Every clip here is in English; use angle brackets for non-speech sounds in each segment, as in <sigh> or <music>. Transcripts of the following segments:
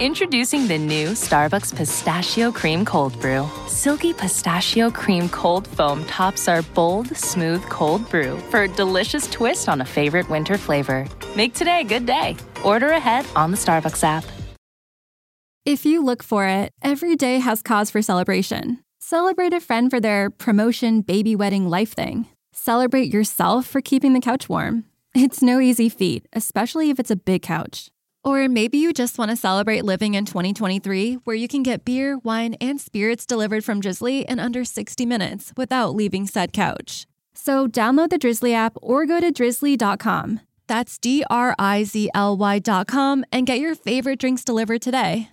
Introducing the new Starbucks Pistachio Cream Cold Brew. Silky pistachio cream cold foam tops our bold, smooth cold brew for a delicious twist on a favorite winter flavor. Make today a good day. Order ahead on the Starbucks app. If you look for it, every day has cause for celebration. Celebrate a friend for their promotion, baby wedding, life thing. Celebrate yourself for keeping the couch warm. It's no easy feat, especially if it's a big couch. Or maybe you just want to celebrate living in 2023, where you can get beer, wine, and spirits delivered from Drizly in under 60 minutes without leaving said couch. So download the Drizly app or go to drizly.com. That's D R I Z L Y.com and get your favorite drinks delivered today.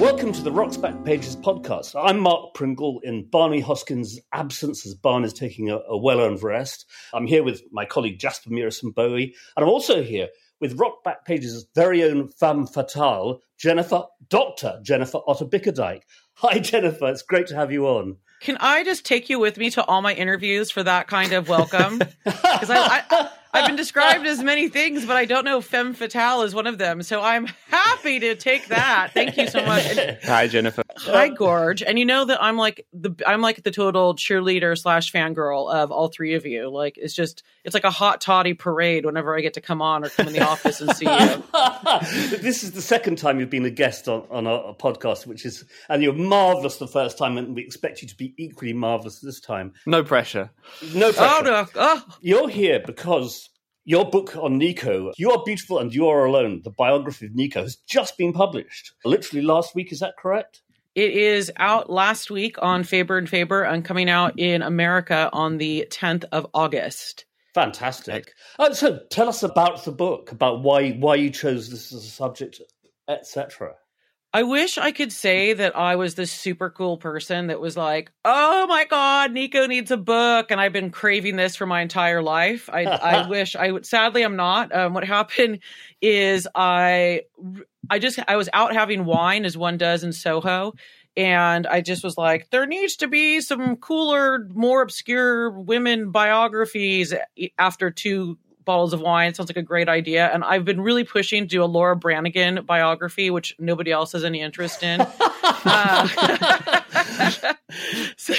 Welcome to the Rock's Back Pages podcast. I'm Mark Pringle in Barney Hoskyns' absence as Barn is taking a, a well earned rest. I'm here with my colleague Jasper Murison Bowie, and I'm also here with Rock Back Pages' very own femme fatale, Jennifer, Dr. Jennifer Otter Bickerdike. Hi, Jennifer. It's great to have you on. Can I just take you with me to all my interviews for that kind of welcome? <laughs> Because I, I, I've been <laughs> described as many things, but I don't know femme fatale is one of them. So I'm happy to take that. Thank you so much. And Hi, Jennifer. hi, Gorge. And you know that I'm like the I'm like the total cheerleader slash fangirl of all three of you. Like it's just it's like a hot toddy parade whenever I get to come on or come in the office and see you. <laughs> this is the second time you've been a guest on, on a, a podcast, which is, and you're marvelous the first time, and we expect you to be equally marvelous this time. No pressure. No pressure. Oh no! Oh, You're here because your book on Nico, You Are Beautiful and You Are Alone, the biography of Nico, has just been published. Literally last week, is that correct? It is out last week on Faber and Faber and coming out in America on the 10th of August. Fantastic. Uh, so tell us about the book, about why why you chose this as a subject, etc. I wish I could say that I was this super cool person that was like, "Oh my god, Nico needs a book," and I've been craving this for my entire life. I, I <laughs> wish I would. Sadly, I'm not. Um, what happened <laughs> is I, I just I was out having wine as one does in Soho, and I just was like, there needs to be some cooler, more obscure women biographies after two bottles of wine. Sounds like a great idea. And I've been really pushing to do a Laura Branigan biography, which nobody else has any interest in. <laughs> Uh, <laughs> so,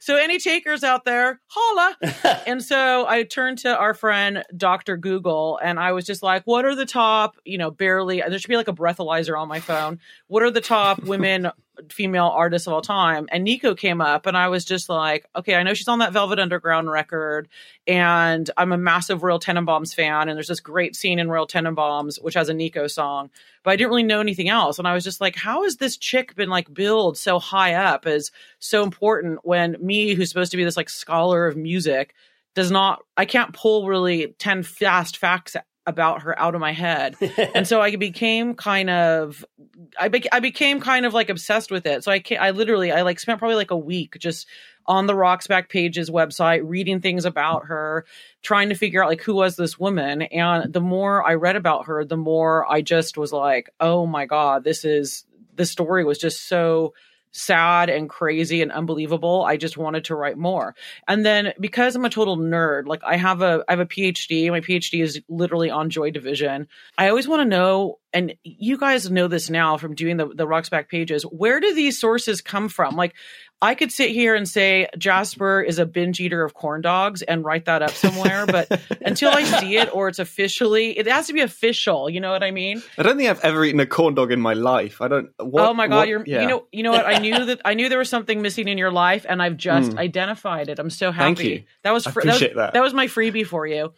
so any takers out there, holla. <laughs> and so I turned to our friend Dr. Google and I was just like, what are the top, you know, barely, there should be like a breathalyzer on my phone. What are the top women, female artists of all time? And Nico came up and I was just like, okay, I know she's on that Velvet Underground record and I'm a massive Royal Tenenbaums fan. And there's this great scene in Royal Tenenbaums, which has a Nico song, but I didn't really know anything else. And I was just like, how has this chick been like billed so high up as so important when me, who's supposed to be this like scholar of music, does not, I can't pull really 10 fast facts about her out of my head. <laughs> and so I became kind of, I, be, I became kind of like obsessed with it. So I, I literally, I like spent probably like a week just on the Rocks Back Pages website, reading things about her, trying to figure out like who was this woman. And the more I read about her, the more I just was like, oh my God, this is, this story was just so sad and crazy and unbelievable. I just wanted to write more. And then because I'm a total nerd, like I have a I have a PhD. My PhD is literally on Joy Division. I always want to know and you guys know this now from doing the the Rocks Back pages. Where do these sources come from? Like I could sit here and say Jasper is a binge eater of corn dogs and write that up somewhere, but <laughs> until I see it or it's officially, it has to be official. You know what I mean? I don't think I've ever eaten a corn dog in my life. I don't. What, oh my god, what- you're yeah. you know you know what? I knew <laughs> that I knew there was something missing in your life, and I've just Mm. identified it. I'm so happy. Thank you. That was fr- that was, that. that was my freebie for you.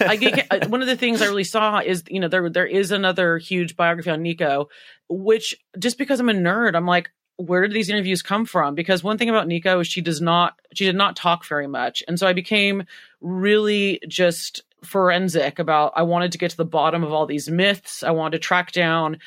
I get, uh, one of the things I really saw is you know there there is another huge biography on Nico, which just because I'm a nerd, I'm like, where did these interviews come from? Because one thing about Nico is she does not she did not talk very much, and so I became really just forensic about I wanted to get to the bottom of all these myths. I wanted to track down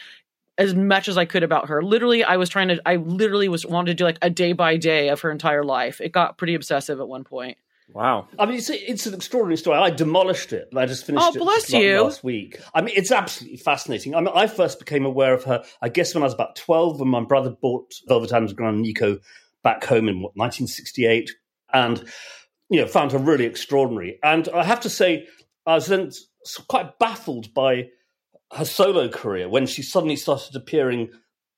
as much as I could about her. Literally, I was trying to I literally was wanted to do like a day by day of her entire life. It got pretty obsessive at one point. Wow. I mean, it's, it's an extraordinary story. I demolished it. I just finished Oh, it bless just like you. last week. I mean, it's absolutely fascinating. I mean, I first became aware of her, I guess, when I was about 12, when my brother bought Velvet Underground Nico back home in, what, 1968, and, you know, found her really extraordinary. And I have to say, I was then quite baffled by her solo career when she suddenly started appearing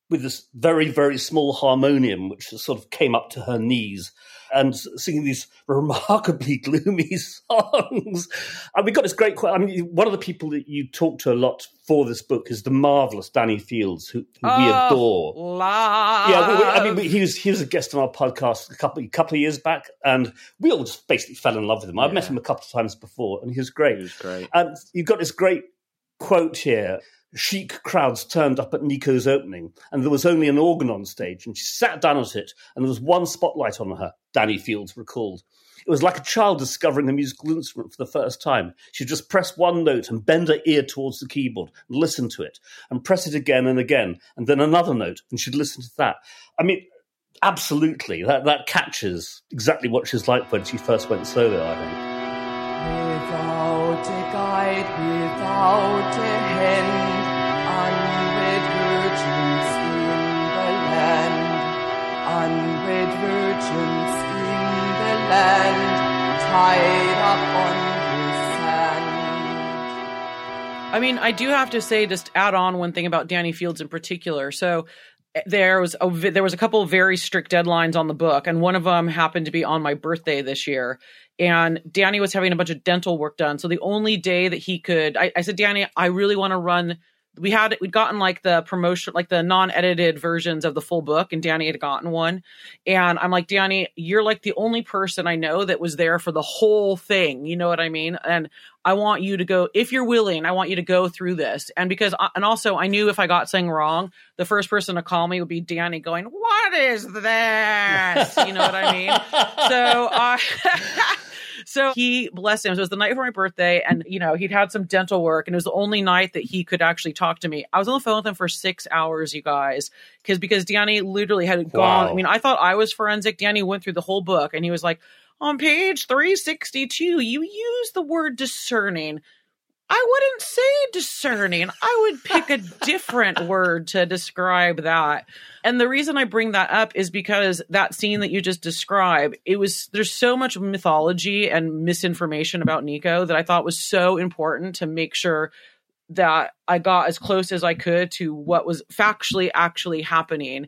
with this very, very small harmonium, which sort of came up to her knees, and singing these <laughs> remarkably gloomy <laughs> songs. And we got this great. que- I mean, one of the people that you talk to a lot for this book is the marvelous Danny Fields, who, who we Oh, adore. Love. Yeah, we, we- I mean, we- he was he was a guest on our podcast a couple a couple of years back, and we all just basically fell in love with him. I've met him a couple of times before, and he was great. He was great. And you've got this great quote here. Chic crowds turned up at Nico's opening, and there was only an organ on stage, and she sat down at it, and there was one spotlight on her, Danny Fields recalled. It was like a child discovering a musical instrument for the first time. She'd just press one note and bend her ear towards the keyboard and listen to it, and press it again and again, and then another note, and she'd listen to that. I mean, absolutely, that, that catches exactly what she's like when she first went solo, I think. Without a guide, without a in the land, tied up on the sand. I mean, I do have to say, just add on one thing about Danny Fields in particular. So eh, there was a there was a couple very strict deadlines on the book, and one of them happened to be on my birthday this year. And Danny was having a bunch of dental work done, so the only day that he could, I, I said, Danny, I really want to run. We had we'd gotten like the promotion, like the non-edited versions of the full book, and Danny had gotten one. And I'm like, Danny, you're like the only person I know that was there for the whole thing. You know what I mean? And I want you to go, if you're willing, I want you to go through this. And because, and also I knew if I got something wrong, the first person to call me would be Danny going, what is this? You know what I mean? <laughs> So, uh, <laughs> so he, bless him, so it was the night before my birthday and, you know, he'd had some dental work and it was the only night that he could actually talk to me. I was on the phone with him for six hours, you guys, because, because Danny literally had gone, Wow. I mean, I thought I was forensic. Danny went through the whole book and he was like, on page 362, you use the word discerning. I wouldn't say discerning. I would pick a different <laughs> word to describe that. And the reason I bring that up is because that scene that you just described, it was there's so much mythology and misinformation about Nico that I thought was so important to make sure that I got as close as I could to what was factually actually happening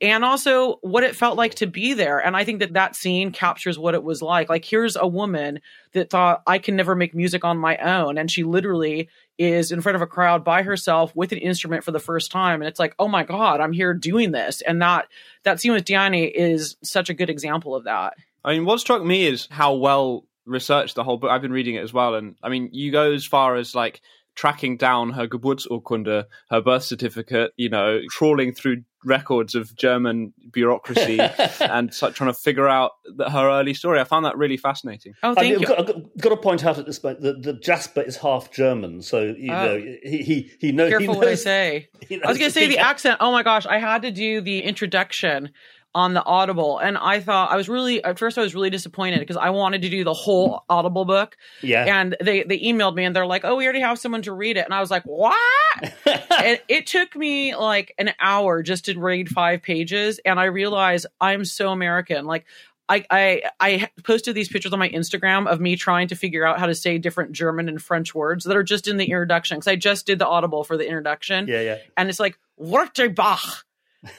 and also what it felt like to be there. And I think that that scene captures what it was like. Like, here's a woman that thought, I can never make music on my own. And she literally is in front of a crowd by herself with an instrument for the first time. And it's like, oh my God, I'm here doing this. And that, that scene with Diane is such a good example of that. I mean, what struck me is how well researched the whole book. I've been reading it as well, and I mean, you go as far as like tracking down her Geburtsurkunde, her birth certificate. You know, trawling through records of German bureaucracy <laughs> and so, trying to figure out the, her early story. I found that really fascinating. Oh, I thank mean, you. I've, got, I've got- got to point out at this point that, that Jasper is half German, so you Oh. know he he he knows. Careful he what I say. I was going to say the accent. Oh my gosh, I had to do the introduction on the Audible, and I thought I was really at first I was really disappointed because I wanted to do the whole Audible book, Yeah, and they they emailed me and they're like, "Oh, we already have someone to read it," and I was like, "What?" <laughs> and it took me like an hour just to read five pages, and I realized I'm so American, like. I, I I posted these pictures on my Instagram of me trying to figure out how to say different German and French words that are just in the introduction because I just did the Audible for the introduction yeah, yeah. and it's like Wörterbach.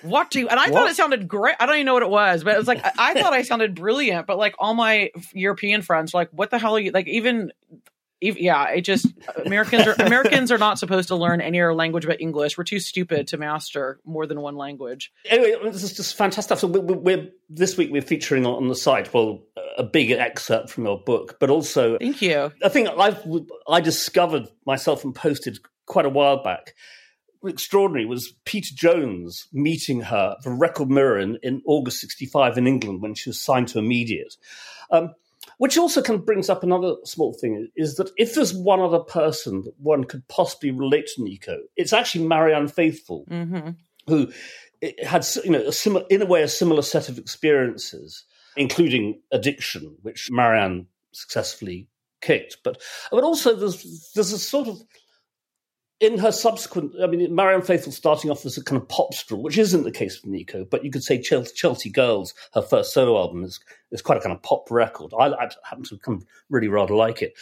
What do you, and I thought it sounded great. I don't even know what it was, but it was like, I, I thought I sounded brilliant, but like all my European friends were like, what the hell are you, like even, even yeah, it just, Americans are, Americans are not supposed to learn any other language but English. We're too stupid to master more than one language. Anyway, this is just fantastic. So we're, we're this week we're featuring on the site, well, a big excerpt from your book, but also, thank you. I think I've, I discovered myself and posted quite a while back extraordinary was Peter Jones meeting her for Record Mirror in, in August 65 in England when she was signed to Immediate. Um, which also kind of brings up another small thing is that if there's one other person that one could possibly relate to Nico, it's actually Marianne Faithfull, mm-hmm. who had, you know, a similar, in a way, a similar set of experiences, including addiction, which Marianne successfully kicked. But but also there's there's a sort of in her subsequent, I mean, Marianne Faithfull starting off as a kind of pop straw, which isn't the case with Nico, but you could say Chelsea Girls, her first solo album, is, is quite a kind of pop record. I, I happen to kind of really rather like it.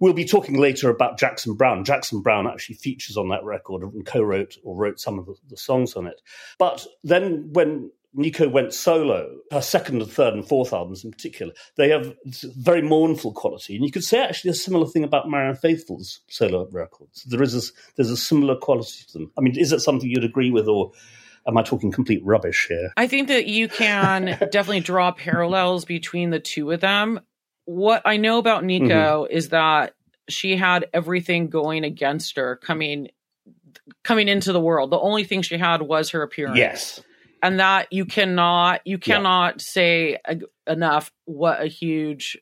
We'll be talking later about Jackson Browne. Jackson Browne actually features on that record and co-wrote or wrote some of the, the songs on it. But then when Nico went solo, her second and third and fourth albums in particular, they have very mournful quality. And you could say actually a similar thing about Marianne Faithfull's solo records. There is a, there's a similar quality to them. I mean, is that something you'd agree with or am I talking complete rubbish here? I think that you can <laughs> definitely draw parallels between the two of them. What I know about Nico mm-hmm. is that she had everything going against her coming coming into the world. The only thing she had was her appearance. Yes and that you cannot you cannot yeah. say enough what a huge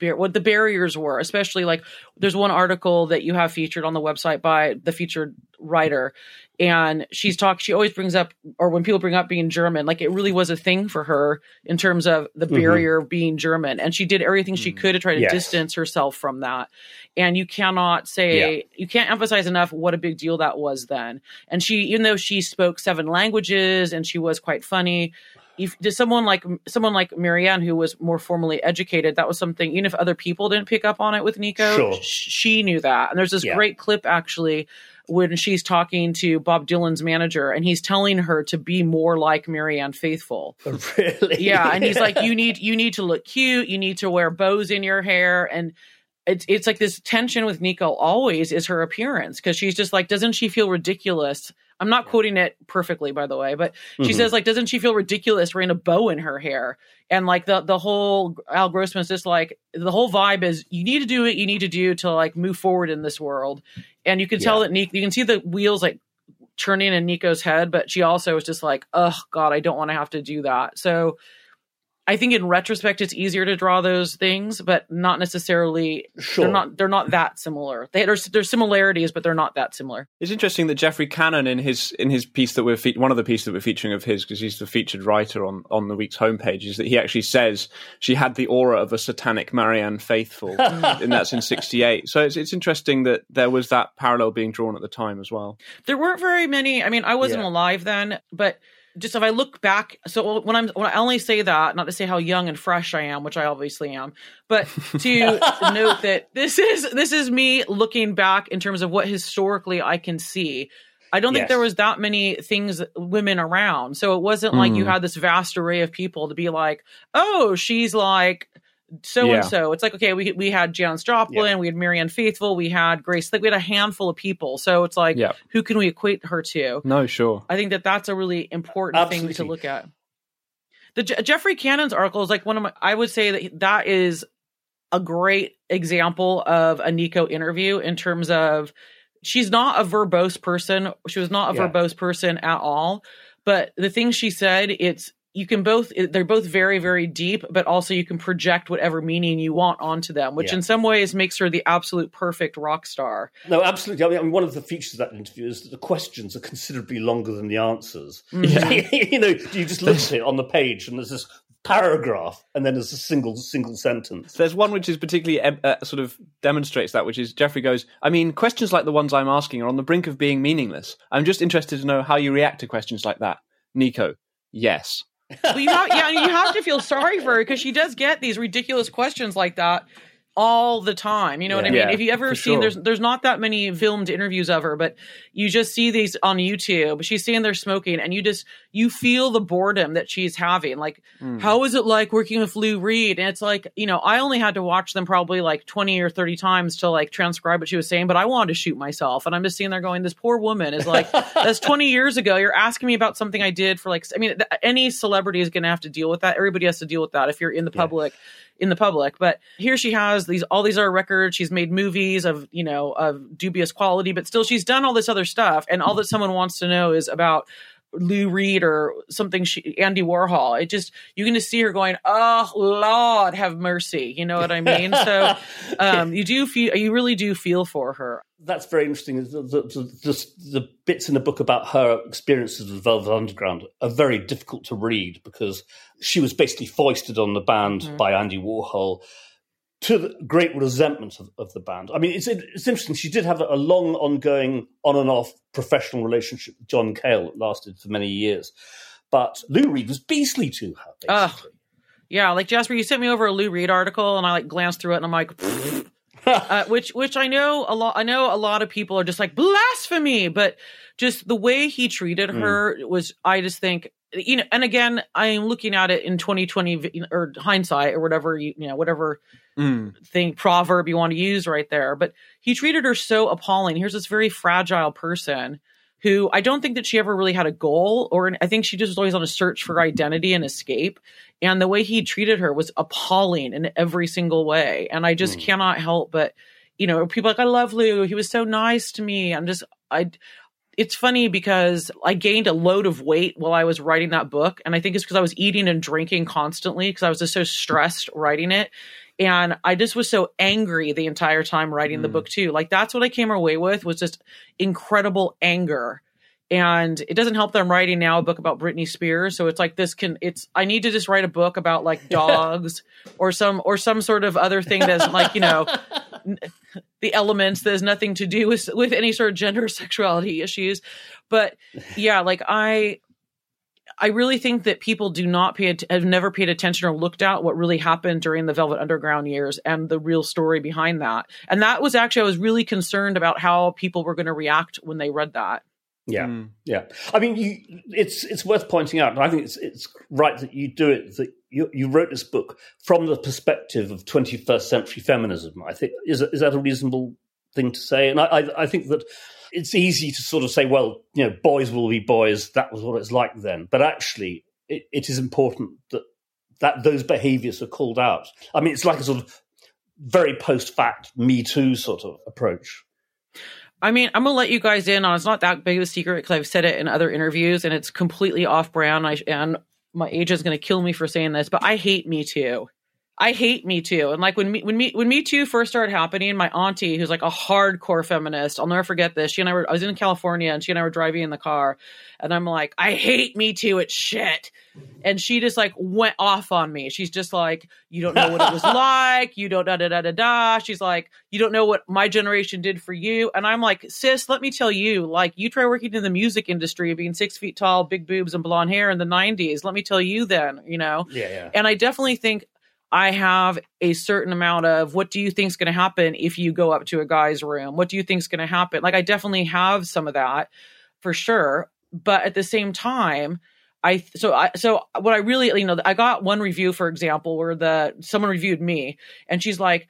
what the barriers were especially like there's one article that you have featured on the website by the featured writer and she's talked she always brings up or when people bring up being german like it really was a thing for her in terms of the mm-hmm. barrier of being german and she did everything she mm-hmm. could to try to yes. distance herself from that and you cannot say yeah. you can't emphasize enough what a big deal that was then and she even though she spoke seven languages and she was quite funny if someone like someone like Marianne who was more formally educated, that was something. Even if other people didn't pick up on it with Nico, sure. sh- she knew that. And there's this yeah. great clip actually when she's talking to Bob Dylan's manager and he's telling her to be more like Marianne Faithfull. <laughs> Really? Yeah, and he's like, <laughs> you need you need to look cute, you need to wear bows in your hair, and it's it's like this tension with Nico always is her appearance because she's just like, doesn't she feel ridiculous? I'm not quoting it perfectly, by the way, but she mm-hmm. says like, doesn't she feel ridiculous wearing a bow in her hair? And like the the whole Al Grossman's just like the whole vibe is you need to do what you need to do to like move forward in this world. And you can tell that Nico, you can see the wheels like turning in Nico's head, but she also is just like, oh God, I don't want to have to do that. So I think in retrospect it's easier to draw those things, but not necessarily. Sure. They're not. They're not that similar. They, there's there's similarities, but they're not that similar. It's interesting that Geoffrey Cannon in his in his piece that we're fe- one of the pieces that we're featuring of his because he's the featured writer on on the week's homepage is that he actually says she had the aura of a satanic Marianne Faithfull, <laughs> and that's in '68. So it's it's interesting that there was that parallel being drawn at the time as well. There weren't very many. I mean, I wasn't yeah. alive then, but just if I look back, so when I'm when I only say that, not to say how young and fresh I am, which I obviously am, but to <laughs> note that this is this is me looking back in terms of what historically I can see. I don't yes. think there was that many things women around, so it wasn't mm. like you hmm. had this vast array of people to be like, oh, she's like so and so. It's like okay, we we had Janis Joplin, yeah. we had Marianne Faithfull, we had Grace. Like we had a handful of people. So it's like, yeah. who can we equate her to? No, sure. I think that that's a really important Absolutely. thing to look at. The Je- Geoffrey Cannon's article is like one of my. I would say that that is a great example of a Nico interview in terms of she's not a verbose person. She was not a yeah. verbose person at all. But the things she said, it's you can both they're both very very deep but also you can project whatever meaning you want onto them which yeah. in some ways makes her the absolute perfect rock star. No absolutely. I mean one of the features of that interview is that the questions are considerably longer than the answers. Mm-hmm. <laughs> you know you just look at it on the page and there's this paragraph and then there's a single single sentence. There's one which is particularly uh, uh, sort of demonstrates that which is geoffrey goes i mean questions like the ones i'm asking are on the brink of being meaningless. I'm just interested to know how you react to questions like that. Nico yes well, you have, yeah, you have to feel sorry for her because she does get these ridiculous questions like that all the time. You know what I mean? Yeah, if you ever seen sure. there's there's not that many filmed interviews of her, but you just see these on YouTube. She's standing there smoking, and you just you feel the boredom that she's having. Like, Hmm. how is it like working with Lou Reed? And it's like, you know, I only had to watch them probably like twenty or thirty times to like transcribe what she was saying, but I wanted to shoot myself, and I'm just sitting there going, this poor woman is like, <laughs> that's twenty years ago. You're asking me about something I did for like, I mean, th- any celebrity is going to have to deal with that. Everybody has to deal with that if you're in the public in the public. But here she has these all these other records. She's made movies of you know of dubious quality, but still she's done all this other stuff. And all that someone wants to know is about Lou Reed or something. She Andy Warhol. It just you can just see her going, oh Lord, have mercy. You know what I mean? So <laughs> um, you do feel you really do feel for her. That's very interesting. The, the, the, the bits in the book about her experiences with Velvet Underground are very difficult to read because she was basically foisted on the band by Andy Warhol to the great resentment of, of the band. I mean, it's it's interesting. She did have a long, ongoing, on and off professional relationship with John Cale that lasted for many years, but Lou Reed was beastly to her. Basically. Yeah, like Jasper, you sent me over a Lou Reed article, and I like glanced through it, and I'm like, <laughs> uh, which which I know a lot. I know a lot of people are just like blasphemy, but just the way he treated her was, I just think, you know. And again, I am looking at it in 2020 or hindsight or whatever you you know whatever Mm. thing proverb you want to use right there. But he treated her so appalling. Here's this very fragile person who I don't think that she ever really had a goal, or I think she just was always on a search for identity and escape. And the way he treated her was appalling in every single way. And I just hmm. cannot help but, you know, people are like, I love Lou. He was so nice to me. I'm just, I, it's funny because I gained a load of weight while I was writing that book. And I think it's because I was eating and drinking constantly because I was just so stressed writing it. And I just was so angry the entire time writing the hmm. book too. Like that's what I came away with was just incredible anger. And it doesn't help that I'm writing now a book about Britney Spears. So it's like this can it's I need to just write a book about like <laughs> dogs or some or some sort of other thing that's like, you know, <laughs> n- the elements that has nothing to do with with any sort of gender or sexuality issues. But yeah, like I I really think that people do not pay have never paid attention or looked at what really happened during the Velvet Underground years and the real story behind that. And that was actually I was really concerned about how people were going to react when they read that. Yeah, Mm. yeah. I mean, you, it's it's worth pointing out, and I think it's it's right that you do it. That you you wrote this book from the perspective of 21st century feminism. I think is is that a reasonable thing to say? And I I, I think that it's easy to sort of say, well, you know, boys will be boys. That was what it's like then. But actually, it, it is important that that those behaviours are called out. I mean, it's like a sort of very post fact Me Too sort of approach. I mean, I'm gonna let you guys in on. It's not that big of a secret because I've said it in other interviews, and it's completely off brand. I and my agent's gonna kill me for saying this, but I hate Me Too. I hate Me Too. And like when me when me when Me Too first started happening, my auntie, who's like a hardcore feminist, I'll never forget this. She and I were I was in California, and she and I were driving in the car, and I'm like, I hate Me Too. It's shit. And she just like went off on me. She's just like, you don't know what it was <laughs> like. You don't da da da da da. She's like, you don't know what my generation did for you. And I'm like, sis, let me tell you, like, you try working in the music industry, being six feet tall, big boobs, and blonde hair in the '90s. Let me tell you, then, you know. Yeah, yeah. And I definitely think I have a certain amount of what do you think is going to happen if you go up to a guy's room? What do you think is going to happen? Like, I definitely have some of that for sure. But at the same time, I so I so what I really you know I got one review for example where the someone reviewed me and she's like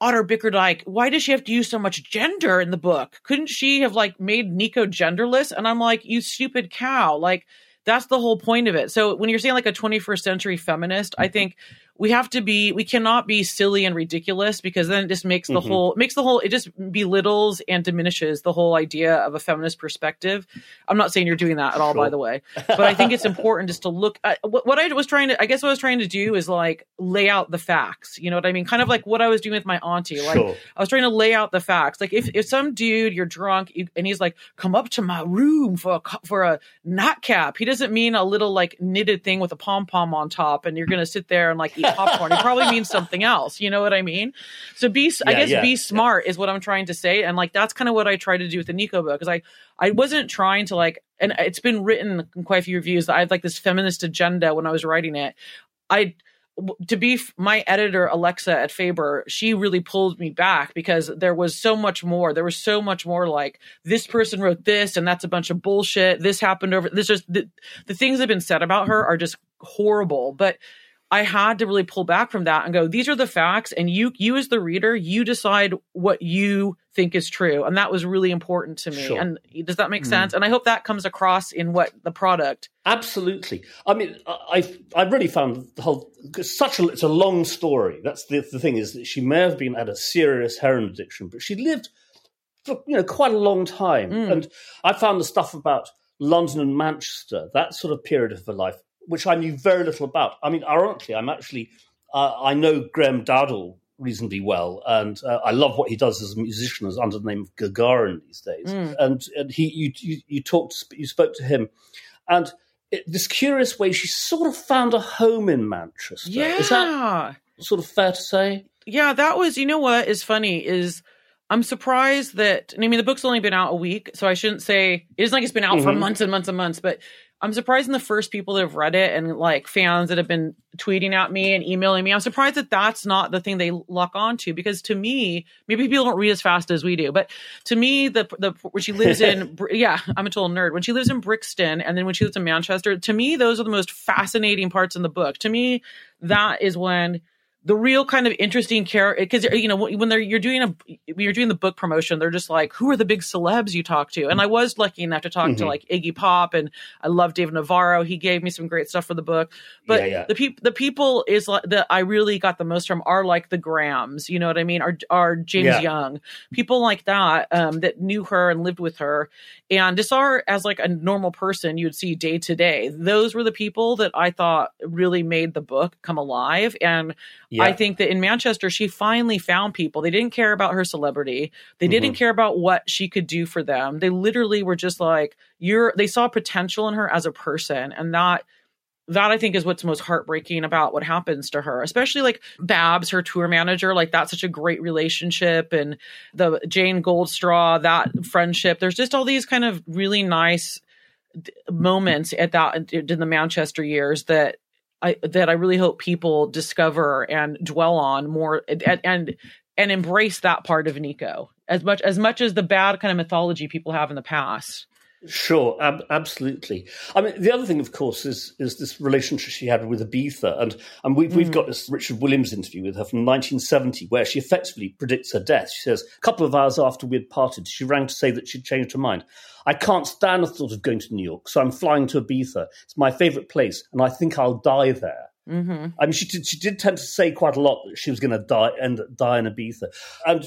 Otter Bickerdike, why does she have to use so much gender in the book? Couldn't she have like made Nico genderless? And I'm like, you stupid cow. Like that's the whole point of it. So when you're saying like a 21st century feminist, I mm-hmm. think we have to be we cannot be silly and ridiculous because then it just makes the Mhm. whole makes the whole it just belittles and diminishes the whole idea of a feminist perspective. I'm not saying you're doing that at all, by the way, <laughs> but I think it's important just to look at what, what I was trying to. I guess what I was trying to do is like lay out the facts. You know what I mean? Kind of like what I was doing with my auntie. Like Sure. I was trying to lay out the facts. Like if, if some dude you're drunk you, and he's like, come up to my room for a for a nightcap. He doesn't mean a little like knitted thing with a pom pom on top, and you're gonna sit there and like eat popcorn. he probably means something else. You know what I mean? So be, I guess, yeah, be yeah. smart is what I'm trying to say, and like that's kind of what I try to do with the Nico book because I I wasn't trying to like, and it's been written in quite a few reviews that I had like this feminist agenda when I was writing it. I to be my editor alexa at faber she really pulled me back because there was so much more there was so much more like this person wrote this and that's a bunch of bullshit this happened over this just the, the things that have been said about her are just horrible but I had to really pull back from that and go, these are the facts. And you, you as the reader, you decide what you think is true. And that was really important to me. Sure. And does that make mm. sense? And I hope that comes across in what the product. Absolutely. I mean, I, I really found the whole, such a, it's a long story. That's the, the thing is that she may have been at a serious heroin addiction, but she lived for, you know, quite a long time. Mm. And I found the stuff about London and Manchester, that sort of period of her life, which I knew very little about. I mean, ironically, I'm actually uh, I know Graham Dowdall reasonably well, and uh, I love what he does as a musician, as under the name of Gagarin these days. Mm. And, and he, you, you, you, talked, you spoke to him, and it, this curious way, she sort of found a home in Manchester. Yeah, is that sort of fair to say? Yeah, that was. You know what is funny is I'm surprised that I mean the book's only been out a week, so I shouldn't say it isn't like it's been out mm-hmm. for months and months and months, but I'm surprised in the first people that have read it and like fans that have been tweeting at me and emailing me. I'm surprised that that's not the thing they lock onto because to me, maybe people don't read as fast as we do, but to me, the the when she lives in <laughs> yeah, I'm a total nerd. When she lives in Brixton and then when she lives in Manchester, to me, those are the most fascinating parts in the book. To me, that is when the real kind of interesting character because you know when they're you're doing a when you're doing the book promotion they're just like who are the big celebs you talk to? And i was lucky enough to talk mm-hmm. to like iggy pop and i love david navarro. He gave me some great stuff for the book. But yeah, yeah. the people the people is like that i really got the most from are like the grahams you know what i mean? Are are james yeah. young. People like that um, that knew her and lived with her. And just are as like a normal person you'd see day to day those were the people that i thought really made the book come alive. And yeah. I think that in Manchester, she finally found people. They didn't care about her celebrity. They didn't mm-hmm. care about what she could do for them. They literally were just like, you're, they saw potential in her as a person. And that, that I think is what's most heartbreaking about what happens to her, especially like Babs, her tour manager. Like that's such a great relationship, and the Jane Goldstraw, that friendship. There's just all these kind of really nice moments at that in the Manchester years that I, that I really hope people discover and dwell on more and, and and embrace that part of Nico as much as much as the bad kind of mythology people have in the past. Sure, ab- absolutely. I mean, the other thing, of course, is is this relationship she had with Ibiza, and and we've we've mm. got this Richard Williams interview with her from 1970, where she effectively predicts her death. She says, a couple of hours after we had parted, she rang to say that she'd changed her mind. I can't stand the thought of going to New York, so I'm flying to Ibiza. It's my favourite place, and I think I'll die there. Mm-hmm. I mean, she did, she did tend to say quite a lot that she was going to die and die in Ibiza. And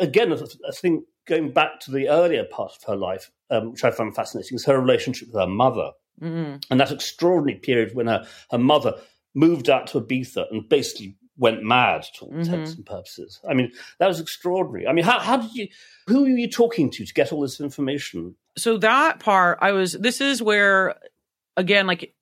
again, I think going back to the earlier part of her life, um, which I found fascinating, is her relationship with her mother. Mm-hmm. And that extraordinary period when her, her mother moved out to Ibiza and basically went mad to all intents mm-hmm. and purposes. I mean, that was extraordinary. I mean, how, how did you, who were you talking to to get all this information? So that part, I was, this is where again, like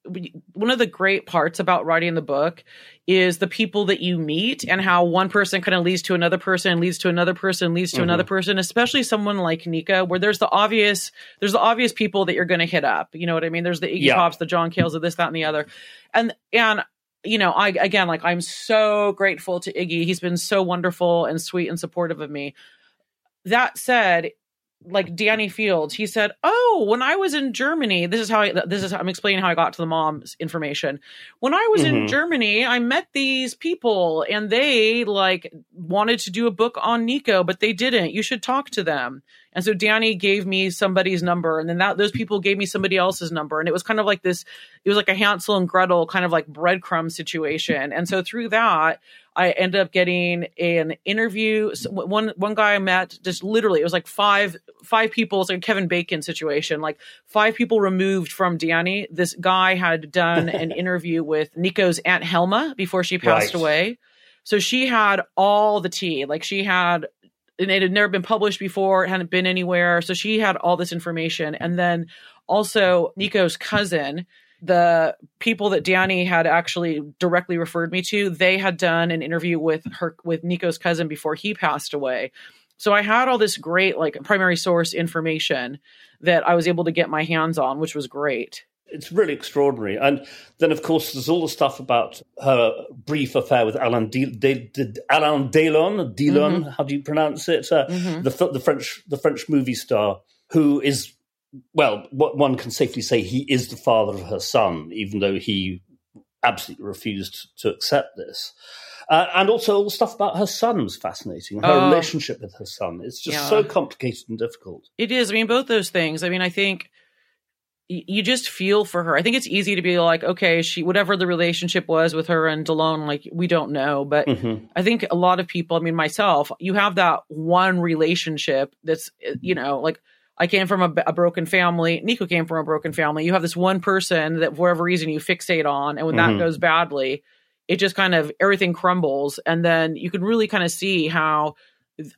one of the great parts about writing the book is the people that you meet and how one person kind of leads to another person, leads to another person, leads to mm-hmm. another person, especially someone like Nico, where there's the obvious, there's the obvious people that you're going to hit up. You know what I mean? There's the Iggy yeah. Pops, the John Cales, of this, that, and the other. And, and, you know, I, again, like I'm so grateful to Iggy. He's been so wonderful and sweet and supportive of me. That said, like Danny Fields, he said, "Oh, when I was in Germany, this is how I, this is how I'm explaining how I got to the mom's information. When I was mm-hmm. in Germany, I met these people and they like wanted to do a book on Nico, but they didn't. You should talk to them." And so Danny gave me somebody's number, and then that those people gave me somebody else's number, and it was kind of like this. It was like a Hansel and Gretel kind of like breadcrumb situation. And so through that, I ended up getting an interview. One one guy I met just literally it was like five five people. It's like a Kevin Bacon situation. Like five people removed from Danny. This guy had done an <laughs> interview with Nico's aunt Helma before she passed right. away. So she had all the tea. Like she had and it had never been published before, it hadn't been anywhere. So she had all this information. And then also Nico's cousin, the people that Danny had actually directly referred me to, they had done an interview with her with Nico's cousin before he passed away. So I had all this great like primary source information that I was able to get my hands on, which was great. It's really extraordinary. And then, of course, there's all the stuff about her brief affair with Alain, De- De- De- Alain Delon. Delon, Mm-hmm. how do you pronounce it? Uh, the, f- the French, the French movie star who is, well, what one can safely say he is the father of her son, even though he absolutely refused to accept this. Uh, and also all the stuff about her son was fascinating. Her Oh. relationship with her son. It's just Yeah. so complicated and difficult. It is. I mean, both those things. I mean, I think you just feel for her. I think it's easy to be like, okay, she, whatever the relationship was with her and Delon, like, we don't know. But Mhm. I think a lot of people, I mean, myself, you have that one relationship that's, uh, you know, like, I came from a, a broken family. Nico came from a broken family. You have this one person that, for whatever reason, you fixate on. And when Mhm. that goes badly, it just kind of everything crumbles. And then you can really kind of see how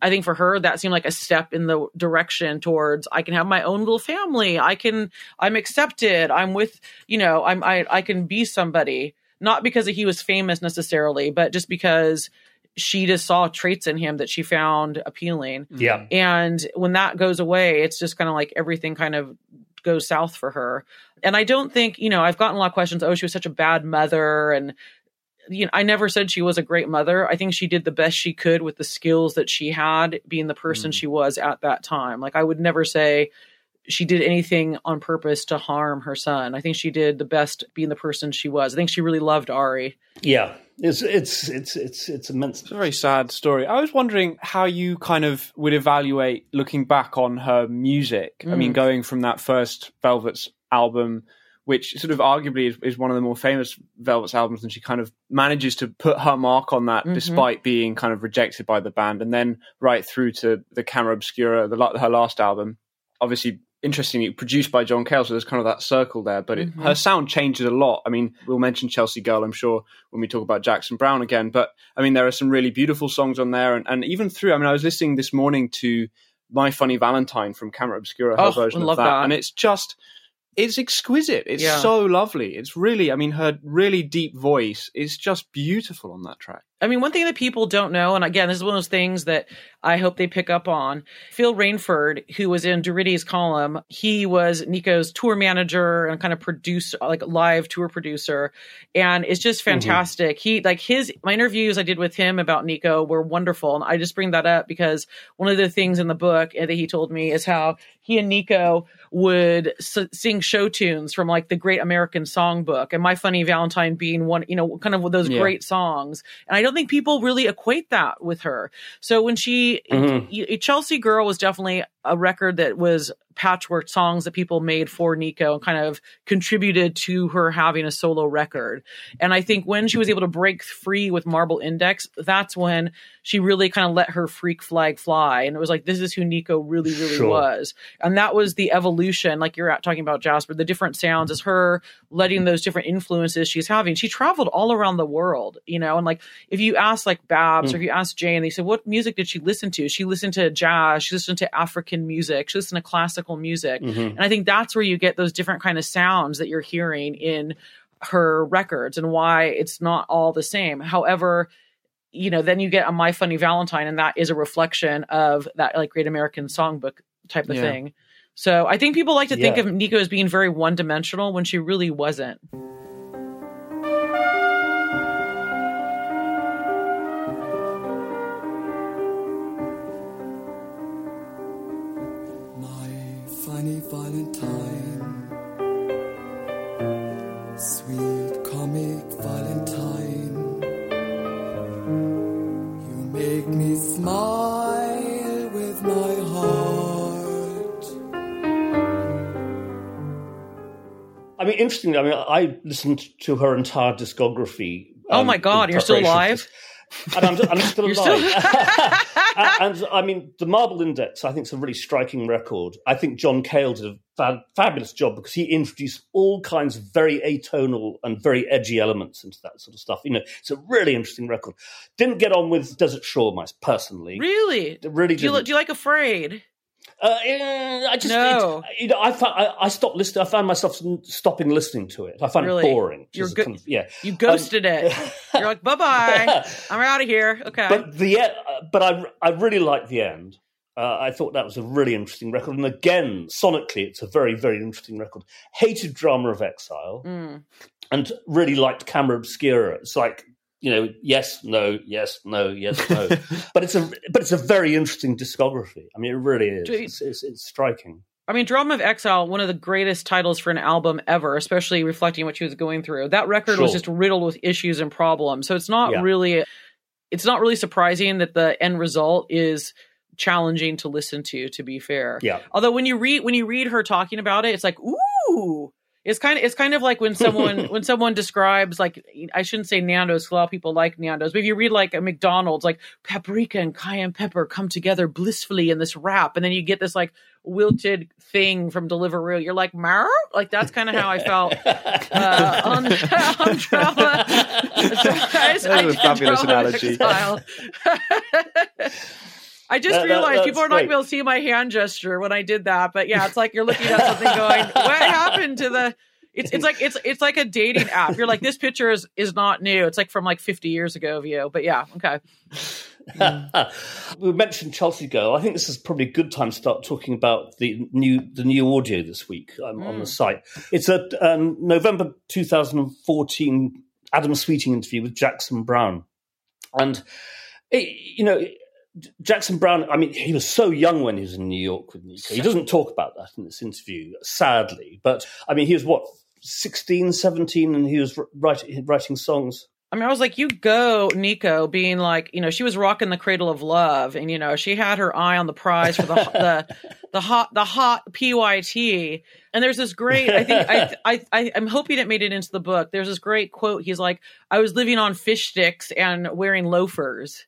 I think for her that seemed like a step in the direction towards I can have my own little family. I can I'm accepted. I'm with, you know, I'm I I can be somebody. Not because he was famous necessarily, but just because she just saw traits in him that she found appealing. Yeah. And when that goes away, it's just kind of like everything kind of goes south for her. And I don't think, you know, I've gotten a lot of questions, oh, she was such a bad mother and you know, I never said she was a great mother. I think she did the best she could with the skills that she had, being the person mm. she was at that time. Like I would never say she did anything on purpose to harm her son. I think she did the best being the person she was. I think she really loved Ari. Yeah. It's, it's, it's, it's, it's immense. It's a very sad story. I was wondering how you kind of would evaluate looking back on her music. I mean, mm. going from that first Velvet's album, which sort of arguably is, is one of the more famous Velvet's albums, and she kind of manages to put her mark on that mm-hmm. despite being kind of rejected by the band, and then right through to the Camera Obscura, the, her last album. Obviously, interestingly produced by John Cale, so there's kind of that circle there. But it, mm-hmm. her sound changes a lot. I mean, we'll mention Chelsea Girl, I'm sure, when we talk about Jackson Browne again. But I mean, there are some really beautiful songs on there, and, and even through. I mean, I was listening this morning to My Funny Valentine from Camera Obscura, her Oh, version I of love that, that. and it's just. It's exquisite. It's Yeah. so lovely. It's really, I mean, her really deep voice is just beautiful on that track. I mean, one thing that people don't know, and again, this is one of those things that I hope they pick up on. Phil Rainford, who was in Durutti Column, he was Nico's tour manager and kind of producer, like live tour producer, and it's just mm-hmm. fantastic. He like his my interviews I did with him about Nico were wonderful, and I just bring that up because one of the things in the book that he told me is how he and Nico would s- sing show tunes from like the Great American Songbook, and My Funny Valentine being one, you know, kind of those Yeah. great songs. And I don't think people really equate that with her. So when she, mm-hmm. y- Chelsea Girl was definitely a record that was patchwork songs that people made for Nico and kind of contributed to her having a solo record. And I think when she was able to break free with Marble Index, that's when she really kind of let her freak flag fly. And it was like, this is who Nico really, really Sure. was. And that was the evolution, like you're talking about Jasper, the different sounds is her letting those different influences she's having. She traveled all around the world, you know, and like if you ask like Babs mm. or if you ask Jane, they said, what music did she listen to? She listened to jazz, she listened to African music, she listened to classical music. Mm-hmm. And I think that's where you get those different kind of sounds that you're hearing in her records and why it's not all the same. However, you know, then you get a My Funny Valentine, and that is a reflection of that like Great American Songbook type of Yeah. thing. So I think people like to think of Nico as being very one dimensional when she really wasn't. Sweet comic Valentine, you make me smile with my heart. I mean, interestingly, I mean, I listened to her entire discography. Oh um, my God, you're still alive? And I'm, I'm still <laughs> You're still- alive. <laughs> and, I mean, the Marble Index, I think, is a really striking record. I think John Cale did a fa- fabulous job because he introduced all kinds of very atonal and very edgy elements into that sort of stuff. You know, it's a really interesting record. Didn't get on with Desert Shore, my personally. Really? Really Do you, do you like Afraid? Uh, I just, No. it- you know, I, found, I, I stopped listening. I found myself stopping listening to it. I found Really? it boring. You're is a good- kind of- yeah, You ghosted it. You're like, bye bye. <laughs> I'm out of here. Okay. but the e- but I I really liked the end. Uh, I thought that was a really interesting record. And again, sonically, it's a very, very interesting record. Hated Drama of Exile Mm. and really liked Camera Obscura. It's like, you know, yes, no, yes, no, yes, no. <laughs> but it's a but it's a very interesting discography. I mean, it really is. It's, it's, it's striking. I mean, Drama of Exile, one of the greatest titles for an album ever, especially reflecting what she was going through. That record was just riddled with issues and problems. So it's not Yeah. really, it's not really surprising that the end result is challenging to listen to. To be fair, Yeah. Although when you read when you read her talking about it, it's like ooh. It's kind of it's kind of like when someone <laughs> when someone describes like I shouldn't say Nando's a lot of people like Nando's, but if you read like a McDonald's, like paprika and cayenne pepper come together blissfully in this wrap, and then you get this like wilted thing from Deliveroo. You're like, Mar? Like that's kind of how I felt <laughs> uh, on, on drama. <laughs> I, That was a fabulous analogy. I just That- that- realized that's people are not going to be able to see my hand gesture when I did that, but yeah, it's like you're looking at something going, "What happened to the?" It's it's like it's it's like a dating app. You're like, this picture is is not new. It's like from like 50 years ago of you. But yeah, okay. <laughs> we mentioned Chelsea Girl. I think this is probably a good time to start talking about the new the new audio this week um, on the site. It's a um, November 2014 Adam Sweeting interview with Jackson Browne, and it, you know. Jackson Browne, I mean, he was so young when he was in New York with Nico. He doesn't talk about that in this interview, sadly. But I mean, he was what, 16, 17, and he was writing, writing songs. I mean, I was like, you go, Nico, being like, you know, she was rocking the cradle of love, and you know, she had her eye on the prize for the the <laughs> the hot the hot pyt. And there's this great, I think, I, I I I'm hoping it made it into the book. There's this great quote. He's like, I was living on fish sticks and wearing loafers.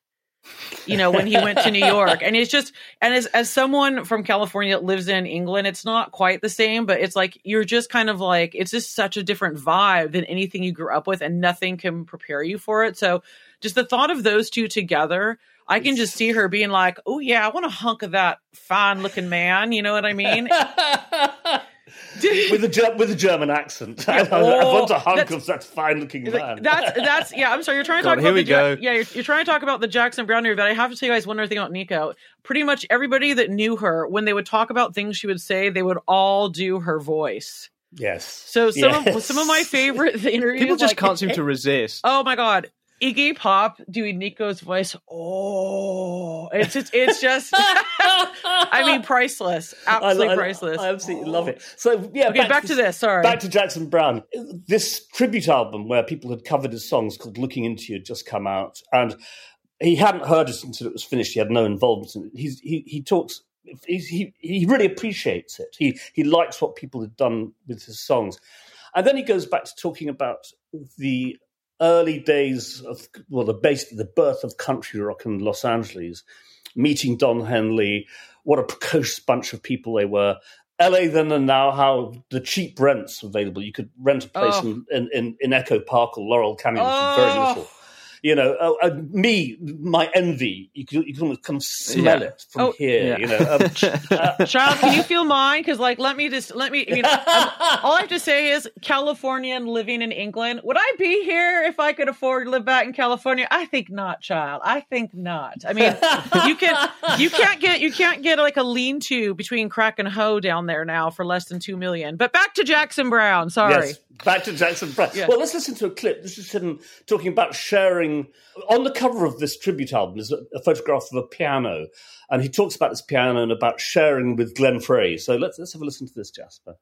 You know, when he went to New York, and it's just, and as as someone from California that lives in England, it's not quite the same, but it's like you're just kind of like it's just such a different vibe than anything you grew up with, and nothing can prepare you for it. So, just the thought of those two together, I can just see her being like, "Oh yeah, I want a hunk of that fine looking man." You know what I mean? <laughs> <laughs> with a with a German accent. <laughs> I, I oh, want a hunk that's- of that fine looking man. that's that's yeah. I'm sorry. You're trying to God, talk here about we the Ja- go. yeah. You're, you're trying to talk about the Jackson Browne interview, but I have to tell you guys one other thing about Nico. Pretty much everybody that knew her, when they would talk about things she would say, they would all do her voice. yes. So some of some of my favorite <laughs> interviews, People just like- can't seem to eh, resist. Oh my god. Iggy Pop doing Nico's voice. Oh, it's just, it's just, I mean, priceless. Absolutely I, I- priceless. I absolutely love it. So yeah, okay, back, to this. Sorry. Back to Jackson Browne. This tribute album where people had covered his songs called "Looking Into You" had just come out, and he hadn't heard it until it was finished. He had no involvement in it. He's, he he talks. He's, he he really appreciates it. He he likes what people had done with his songs, and then he goes back to talking about the early days of well, the basically the birth of country rock in Los Angeles, meeting Don Henley, what a precocious bunch of people they were. LA then and now, how the cheap rents available. You could rent a place Oh. in, in, in, Echo Park or Laurel Canyon for very Oh. little. You know, uh, uh, me, my envy, you can, you can almost kind of smell Yeah. it from Oh. here. Yeah. You know, um, <laughs> <laughs> uh, Child, can you feel mine? Because, like, let me just let me. I mean, I'm- all I have to say is, Californian living in England. Would I be here if I could afford to live back in California? I think not, child. I think not. I mean, <laughs> you can you can't get you can't get like a lean-to between crack and hoe down there now for less than two million. But back to Jackson Browne. Sorry. Yes, back to Jackson Browne. Yeah. Well, let's listen to a clip. This is him talking about sharing. On the cover of this tribute album is a, photograph of a piano, and he talks about this piano and about sharing with Glenn Frey. So let's let's have a listen to this, Jasper.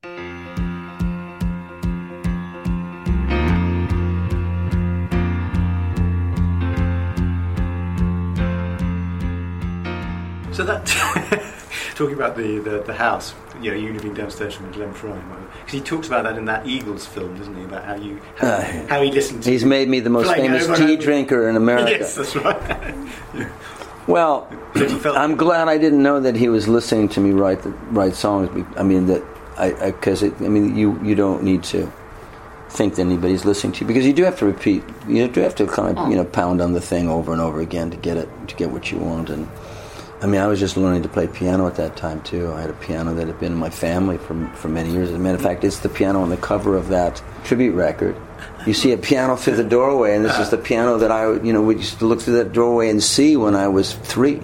So that <laughs> talking about the, the, the house, you know, you living downstairs from Glenn Frey, because he talks about that in that Eagles film, doesn't he? About how you how, Uh, how he listened to He's made me the most famous tea over. drinker in America. Yes, that's right. <laughs> Well, But felt- I'm glad I didn't know that he was listening to me write the, write songs. I mean that I because I, I mean you you don't need to think that anybody's listening to you because you do have to repeat. You do have to kind of you know pound on the thing over and over again to get it to get what you want. And I mean, I was just learning to play piano at that time too. I had a piano that had been in my family for for many years. As a matter of fact, it's the piano on the cover of that tribute record. you see a piano through the doorway, and this is the piano that I, you know, we used to look through that doorway and see when I was three.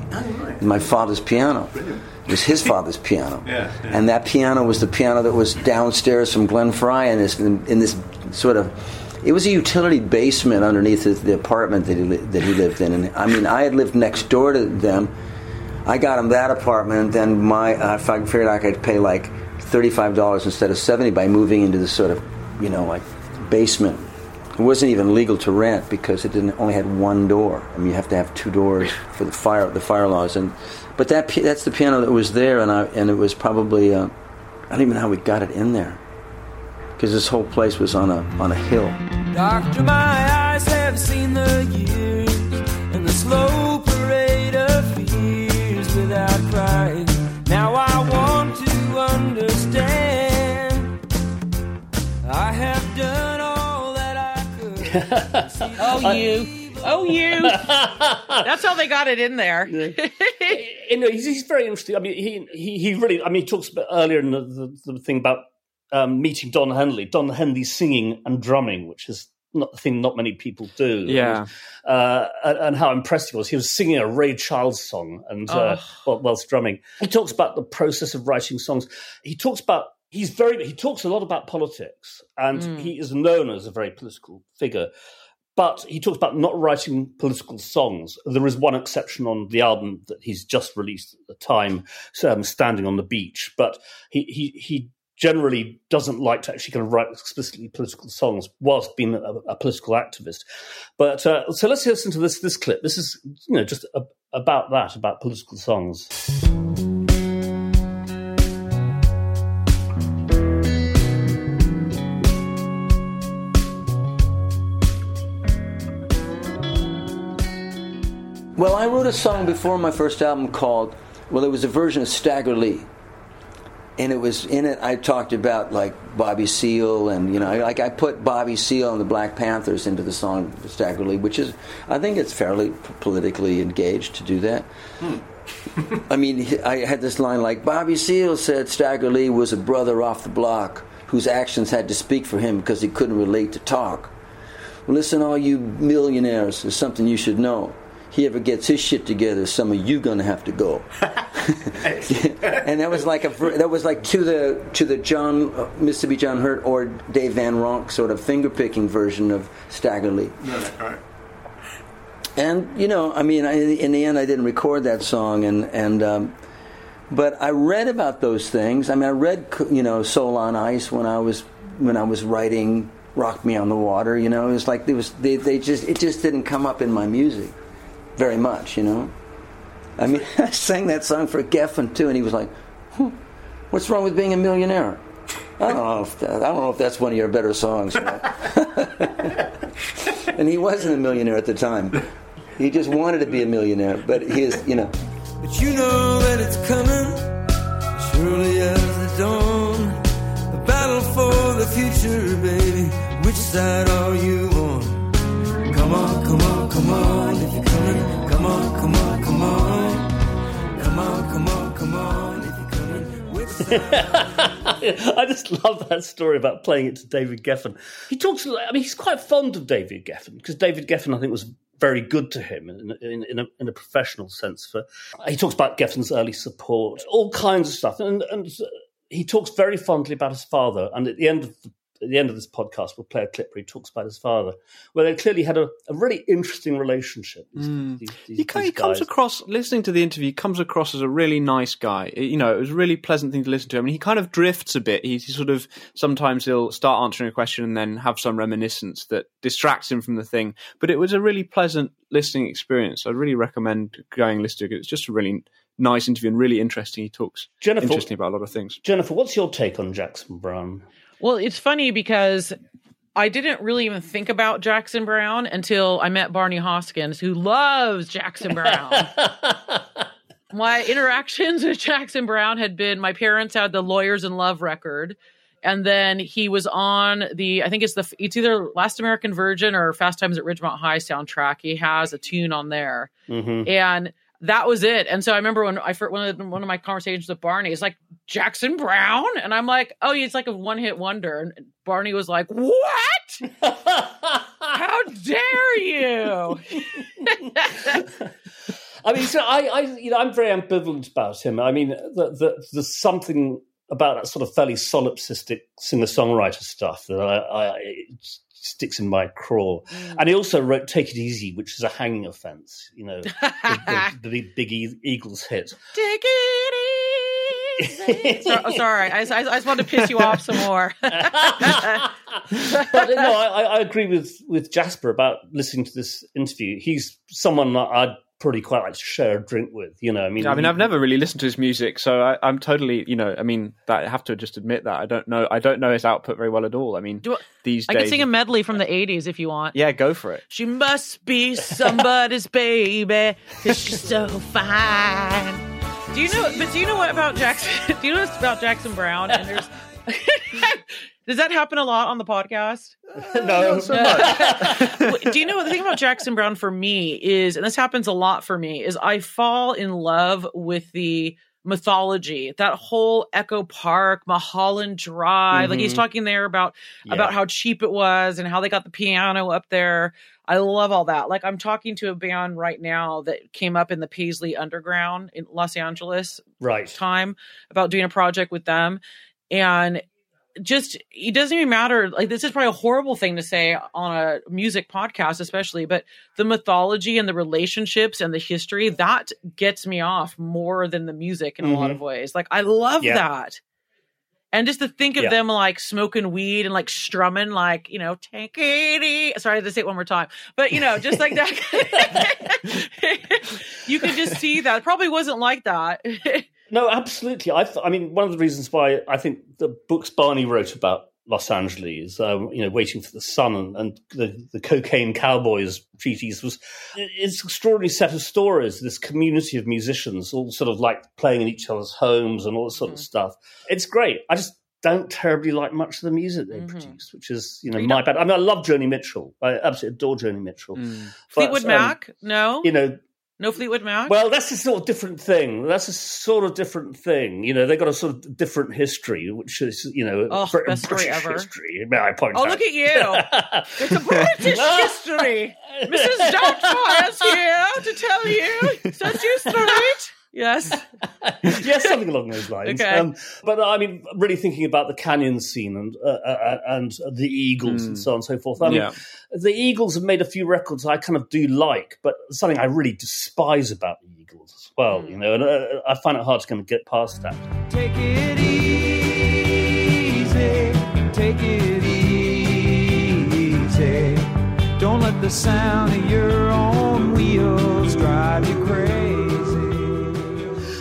My father's piano. It was his father's piano, <laughs> Yeah, yeah. and that piano was the piano that was downstairs from Glenn Frey in this in, in this sort of. It was a utility basement underneath the, the apartment that he li- that he lived in, and I mean, I had lived next door to them. I got him that apartment, then my uh, I figured I could pay like thirty-five dollars instead of seventy by moving into this sort of, you know, like basement. It wasn't even legal to rent because it didn't only had one door. I mean, you have to have two doors for the fire the fire laws. And but that that's the piano that was there, and I and it was probably uh, I don't even know how we got it in there because this whole place was on a on a hill. Doctor, my eyes have seen the years Oh, you. Oh, you. <laughs> That's how they got it in there. you know, he's, he's very interesting. I mean, he, he, he really, I mean, he talks about earlier in the, the, the thing about um, meeting Don Henley. Don Henley singing and drumming, which is not the thing not many people do. Yeah. Uh, and, and how impressed he was. He was singing a Ray Charles song and uh, whilst drumming. He talks about the process of writing songs. He talks about he's very he talks a lot about politics and he is known as a very political figure. But he talks about not writing political songs. There is one exception on the album that he's just released at the time, um, "Standing on the Beach." But he he he generally doesn't like to actually kind of write explicitly political songs, whilst being a, a political activist. But uh, so let's listen to this this clip. This is you know just a, about that about political songs. Well, I wrote a song before my first album called, well, it was a version of Stagger Lee. And it was in it, I talked about like Bobby Seale, and you know, like I put Bobby Seale and the Black Panthers into the song Stagger Lee, which is, I think it's fairly politically engaged to do that. Hmm. I mean, I had this line like Bobby Seale said Stagger Lee was a brother off the block whose actions had to speak for him because he couldn't relate to talk. Listen, all you millionaires, there's something you should know. He ever gets his shit together, some of you gonna have to go. <laughs> <laughs> and that was like a that was like to the to the John uh, Mississippi John Hurt or Dave Van Ronk sort of finger picking version of Stagger Lee. Right. And you know, I mean, I, in the end, I didn't record that song, and and um, but I read about those things. I mean, I read you know Soul on Ice when I was when I was writing Rock Me on the Water. You know, it was like it was they, they just it just didn't come up in my music very much. You know, I mean, <laughs> I sang that song for Geffen too, and he was like, "Hmm, "What's wrong with being a millionaire?" I don't know if that, I don't know if that's one of your better songs. <laughs> and he wasn't a millionaire at the time. He just wanted to be a millionaire, but he is, you know. But you know that it's coming, surely as the dawn. The battle for the future, baby. Which side are you on? Come on, come on, come on, if you're coming. Come on, come on, come on. Come on, come on, come on, if you're coming. Side? <laughs> I just love that story about playing it to David Geffen. He talks. I mean, he's quite fond of David Geffen because David Geffen, I think, was very good to him in, in, in, a, in a professional sense. For he talks about Geffen's early support, all kinds of stuff, and and he talks very fondly about his father. And at the end of the, at the end of this podcast, we'll play a clip where he talks about his father, where they clearly had a, a really interesting relationship. These, mm. these, these, He, he comes across, listening to the interview, he comes across as a really nice guy. You know, it was a really pleasant thing to listen to him. And he kind of drifts a bit. He, he sort of, sometimes he'll start answering a question and then have some reminiscence that distracts him from the thing. But it was a really pleasant listening experience. I'd really recommend going and listening to it. It's just a really nice interview and really interesting. He talks Jennifer- interesting about a lot of things. Jennifer, what's your take on Jackson Browne? Well, it's funny because I didn't really even think about Jackson Browne until I met Barney Hoskyns, who loves Jackson Browne. <laughs> my interactions with Jackson Browne had been my parents had the Lawyers in Love record. And then he was on the, I think it's the, it's either Last American Virgin or Fast Times at Ridgemont High soundtrack. He has a tune on there. Mm-hmm. And that was it. And so I remember when I fir- one of the, one of my conversations with Barney is like Jackson Browne, and I'm like, oh, it's like a one hit wonder. And Barney was like, what? <laughs> How dare you? <laughs> I mean, so I, I, you know, I'm very ambivalent about him. I mean, the, the, there's something about that sort of fairly solipsistic singer-songwriter stuff that I, I sticks in my craw. Mm. And he also wrote "Take It Easy," which is a hanging offence. You know, the, the, <laughs> the big, Eagles hit. Take it easy. <laughs> So- oh, sorry, I, I, I just wanted to piss you off some more. <laughs> but no, I, I agree with with Jasper about listening to this interview. He's someone that I'd probably quite like to share a drink with. You know, I mean, I mean, I've never really listened to his music, so I, I'm totally, you know, I mean, that I have to just admit that I don't know, I don't know his output very well at all. I mean, Do I- these I days, can sing a medley from the '80s if you want. yeah, go for it. She must be somebody's baby because she's so fine. Do you know? But do you know what about Jackson? <laughs> Do you know what's about Jackson Browne? And there's. <laughs> Does that happen a lot on the podcast? <laughs> no, so much. <laughs> do you know what the thing about Jackson Browne for me is, and this happens a lot for me, is I fall in love with the mythology, that whole Echo Park, Mulholland Drive. Like he's Mhm. talking there about Yeah. about how cheap it was and how they got the piano up there. I love all that. Like I'm talking to a band right now that came up in the Paisley Underground in Los Angeles right. time about doing a project with them and just it doesn't even matter. Like this is probably a horrible thing to say on a music podcast especially but the mythology and the relationships and the history that gets me off more than the music in a lot of mm-hmm. ways. Like i love Yeah. that. And just to think of Yeah. them like smoking weed and like strumming like you know take it sorry to say it one more time. But you know just like that. <laughs> <laughs> You could just see that. It probably wasn't like that <laughs> No, absolutely. I, th- I mean, one of the reasons why I think the books Barney wrote about Los Angeles, um, you know, waiting for the sun and, and the, the cocaine cowboys treaties was it's an extraordinary set of stories. This community of musicians, all sort of like playing in each other's homes and all this sort of stuff. It's great. I just don't terribly like much of the music they Mhm. produced, which is you know You my don't- bad. I mean, I love Joni Mitchell. I absolutely adore Joni Mitchell. Mm. But, fleetwood um, mac no You know, no fleetwood mac well, that's a sort of different thing. That's a sort of different thing. You know, they got a sort of different history, which is, you know, Oh, Brit- best story British ever. history. May I point Oh, out? look at you. It's a British <laughs> history. Mrs. Doubtfire's here to tell you. Set you straight. Yes. <laughs> yes, something along those lines. Okay. Um, but I mean, really thinking about the canyon scene and uh, uh, and the Eagles and Mm. so on and so forth. I mean, Yeah. the Eagles have made a few records I kind of do like, but something I really despise about the Eagles as well. Hmm. You know, and uh, I find it hard to kind of get past that. Take it easy, take it easy. Don't let the sound of your own wheels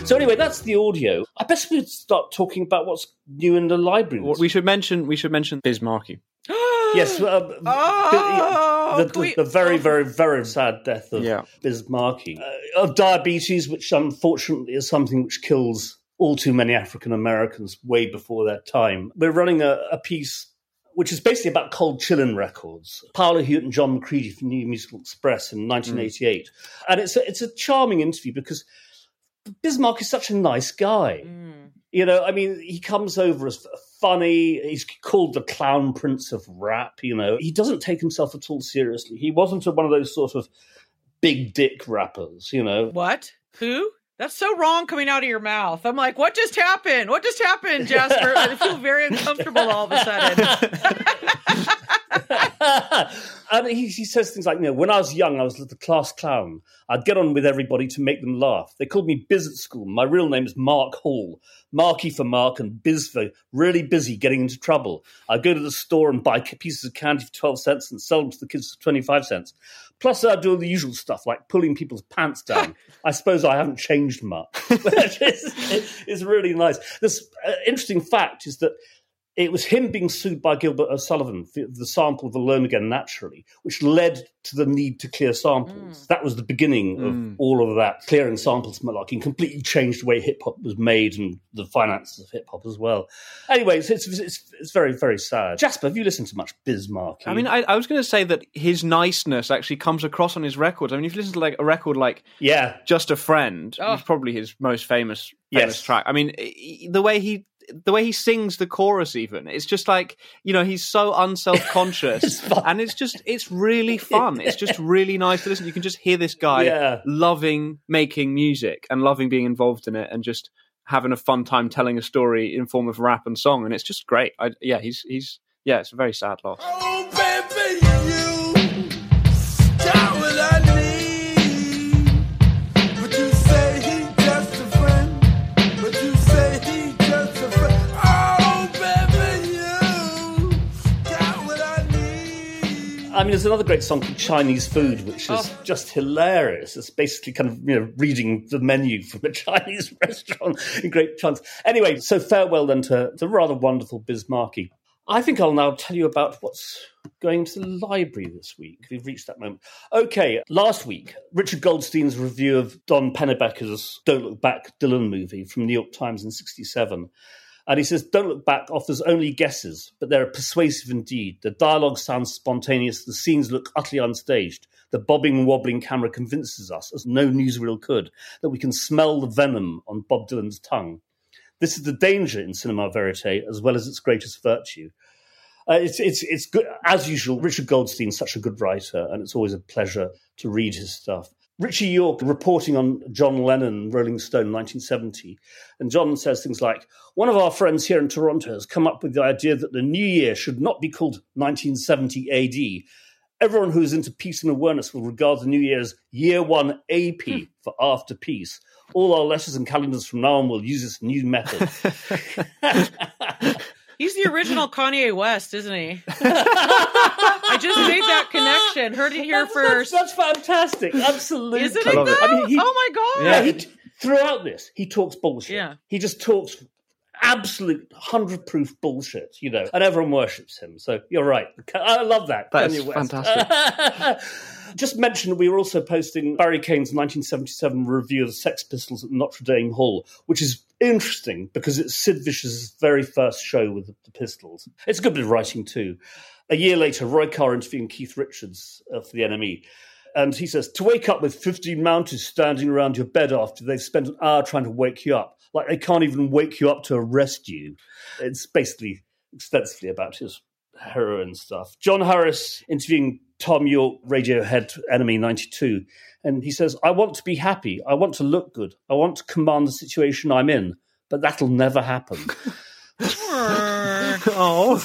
So anyway, that's the audio. I best we start talking about what's new in the library. Well, We should mention we should mention Biz Markie. <gasps> yes, uh, <gasps> Oh, the, can the, we- the very, very, very sad death of Yeah. Biz Markie, uh, of diabetes, which unfortunately is something which kills all too many African Americans way before their time. We're running a, a piece which is basically about cold chillin' records. Paolo Hewitt and John McCready from New Musical Express in 1988, and it's a, it's a charming interview because Biz Markie is such a nice guy. Mm. You know, I mean, he comes over as funny. He's called the clown prince of rap. You know, he doesn't take himself at all seriously. He wasn't one of those sort of big dick rappers. You know, What? Who? That's so wrong coming out of your mouth. I'm like, what just happened? What just happened, Jasper? I feel very uncomfortable all of a sudden. <laughs> <laughs> and he, he says things like, you know, when I was young, I was the class clown. I'd get on with everybody to make them laugh. They called me Biz at school. My real name is Mark Hall. Marky for Mark and Biz for really busy getting into trouble. I'd go to the store and buy pieces of candy for 12 cents and sell them to the kids for 25 cents. Plus, I'd do all the usual stuff like pulling people's pants down. <laughs> I suppose I haven't changed much. <laughs> Which is, is really nice. This uh, interesting fact is that it was him being sued by Gilbert O'Sullivan for the sample of Alone Again Naturally, which led to the need to clear samples. That was the beginning of Mm. all of that clearing samples malarkey and completely changed the way hip hop was made and the finances of hip hop as well. Anyway, it's, it's, it's, it's very, very sad. Jasper, have you listened to much Biz Markie? I mean, I, I was going to say that his niceness actually comes across on his records. I mean, if you listen to like a record like yeah, "Just a Friend," Oh. which is probably his most famous famous Yes. track. I mean, the way he the way he sings the chorus, even it's just like you know he's so unself conscious, <laughs> and it's just it's really fun. It's just really nice to listen. You can just hear this guy Yeah. loving making music and loving being involved in it, and just having a fun time telling a story in form of rap and song, and it's just great. I, yeah, he's he's yeah, it's a very sad loss. Mean, there's another great song called Chinese Food, which is oh. just hilarious. It's basically kind of, you know, reading the menu from a <laughs> Chinese restaurant in great chunks. Anyway, so farewell then to the rather wonderful Biz Markie. I think I'll now tell you about what's going to the library this week. We've reached that moment. Okay, last week, Richard Goldstein's review of Don Pennebaker's Don't Look Back Dylan movie from the New York Times in 67. And he says, Don't Look Back offers only guesses, but they're persuasive indeed. The dialogue sounds spontaneous, the scenes look utterly unstaged. The bobbing wobbling camera convinces us, as no newsreel could, that we can smell the venom on Bob Dylan's tongue. This is the danger in cinema verite, as well as its greatest virtue. Uh, it's it's it's good as usual. Richard Goldstein's such a good writer, and it's always a pleasure to read his stuff. Ritchie Yorke reporting on John Lennon, Rolling Stone, 1970, and John says things like, "One of our friends here in Toronto has come up with the idea that the new year should not be called 1970 AD. Everyone who is into peace and awareness will regard the new year as Year One AP hmm. for After Peace. All our letters and calendars from now on will use this new method." <laughs> <laughs> He's the original <laughs> Kanye West, isn't he? <laughs> I just made that connection. Heard it here That's- first. That's, that's fantastic. <laughs> Absolutely. Isn't I it love though? it. I mean, he- oh my god! Yeah, he, throughout this, he talks bullshit. Yeah. He just talks absolute hundred proof bullshit, you know, and everyone worships him. So you're right. I love that. That Kanye West. fantastic. just mentioned we were also posting Barry Cain's 1977 review of the Sex Pistols at Notre Dame Hall, which is interesting because it's Sid Vicious' very first show with the, Pistols. It's a good bit of writing too. A year later, Roy Carr interviewing Keith Richards uh, for the NME. And he says, to wake up with 15 mounties standing around your bed after they've spent an hour trying to wake you up, like they can't even wake you up to arrest you. It's basically extensively about his heroin stuff. John Harris interviewing Thom Yorke, Radiohead NME 92. And he says, I want to be happy. I want to look good. I want to command the situation I'm in, but that'll never happen. <laughs> oh,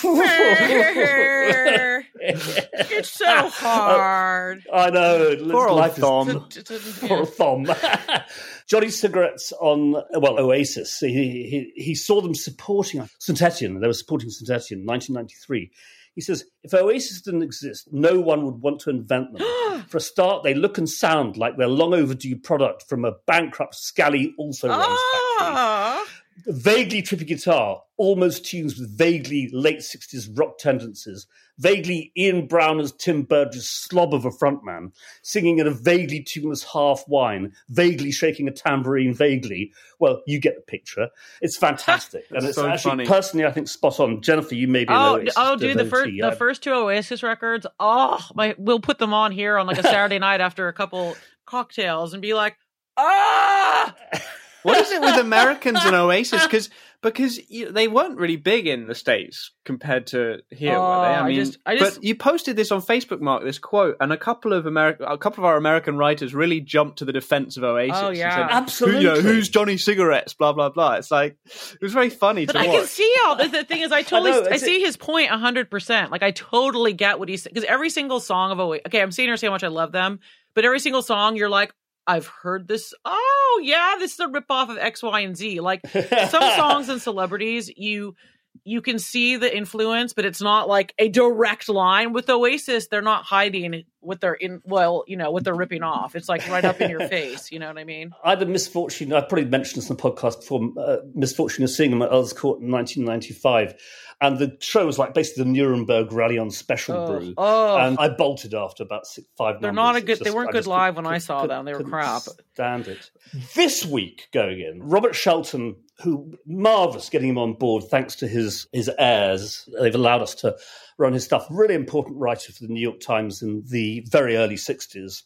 it's so hard. I know. Poor old life is- Tom. <laughs> Poor Thom. <laughs> Johnny Cigarettes on, well, Oasis. He, he, he saw them supporting St. Etienne. They were supporting St. Etienne in 1993. He says, if Oasis didn't exist, no one would want to invent them. <gasps> For a start, they look and sound like they're long overdue product from a bankrupt, scally, also runs factory. Ah! Vaguely trippy guitar, almost tunes with vaguely late 60s rock tendencies, vaguely Ian Brown as Tim Burgess slob of a frontman, singing in a vaguely tuneless half whine, vaguely shaking a tambourine vaguely. Well, you get the picture. It's fantastic. <laughs> and it's so actually, funny. personally, I think spot on. Jennifer, you may be an Oh, Oasis oh, dude, the devotee. first the first two Oasis records. Oh, my, we'll put them on here on like a <laughs> Saturday night after a couple cocktails and be like, ah. <laughs> what is it with Americans and Oasis? Because because you, they weren't really big in the states compared to here. were they? Oh, I I mean, just- I just- but you posted this on Facebook, Mark. This quote, and a couple of American, a couple of our American writers really jumped to the defense of Oasis. Oh, and yeah. said, Absolutely. Who, you know, who's Johnny Cigarettes? Blah blah blah. It's like it was very funny But to I watch. can see all the, the thing is I <laughs> totally know, I, it's- see his point hundred percent. Like I totally get what he's saying. because every single song of Oasis. Okay, I'm seeing her say how much I love them, but every single song you're like, I've heard this. Oh yeah, this is a ripoff of X, Y, and Z. Like some <laughs> songs and celebrities, you you can see the influence, but it's not like a direct line. With Oasis, they're not hiding what they're in well you know what they're ripping off it's like right up in your <laughs> face you know what i mean I had the misfortune, I probably mentioned this in the podcast before, uh, misfortune of seeing them at Earl's Court in 1995. And the show was like basically the Nuremberg Rally on Special Oh. Brew. Oh. And I bolted after about six, five They're numbers. not a good- they weren't good live when I saw them. They were crap. Stand it. This week going in, Robert Shelton, who marvelous getting him on board thanks to his his heirs. They've allowed us to run his stuff. Really important writer for the New York Times in the very early '60s,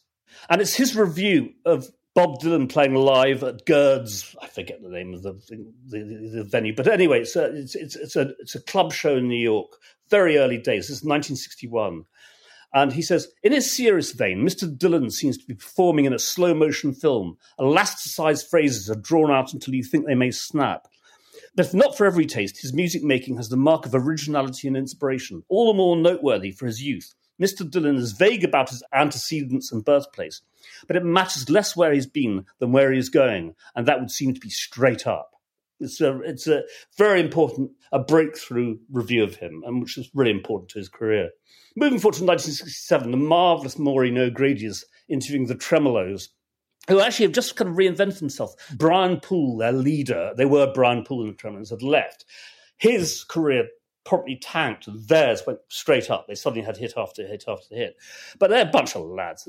and it's his review of Bob Dylan playing live at Gerde's. I forget the name of the the, the, venue, but anyway, it's a it's, it's it's a it's a club show in New York. Very early days. This is 1961. And he says, in his serious vein, Mr. Dylan seems to be performing in a slow motion film. Elasticized phrases are drawn out until you think they may snap. But if not for every taste, his music making has the mark of originality and inspiration, all the more noteworthy for his youth. Mr. Dylan is vague about his antecedents and birthplace, but it matters less where he's been than where he is going, and that would seem to be straight up. It's a, it's a very important, a breakthrough review of him, and which is really important to his career. Moving forward to 1967, the marvelous Maureen O'Grady is interviewing the Tremeloes, who actually have just kind of reinvented themselves. Brian Poole, their leader, they were Brian Poole and the Tremeloes, had left. His career properly tanked, theirs went straight up. They suddenly had hit after hit after hit. But they're a bunch of lads.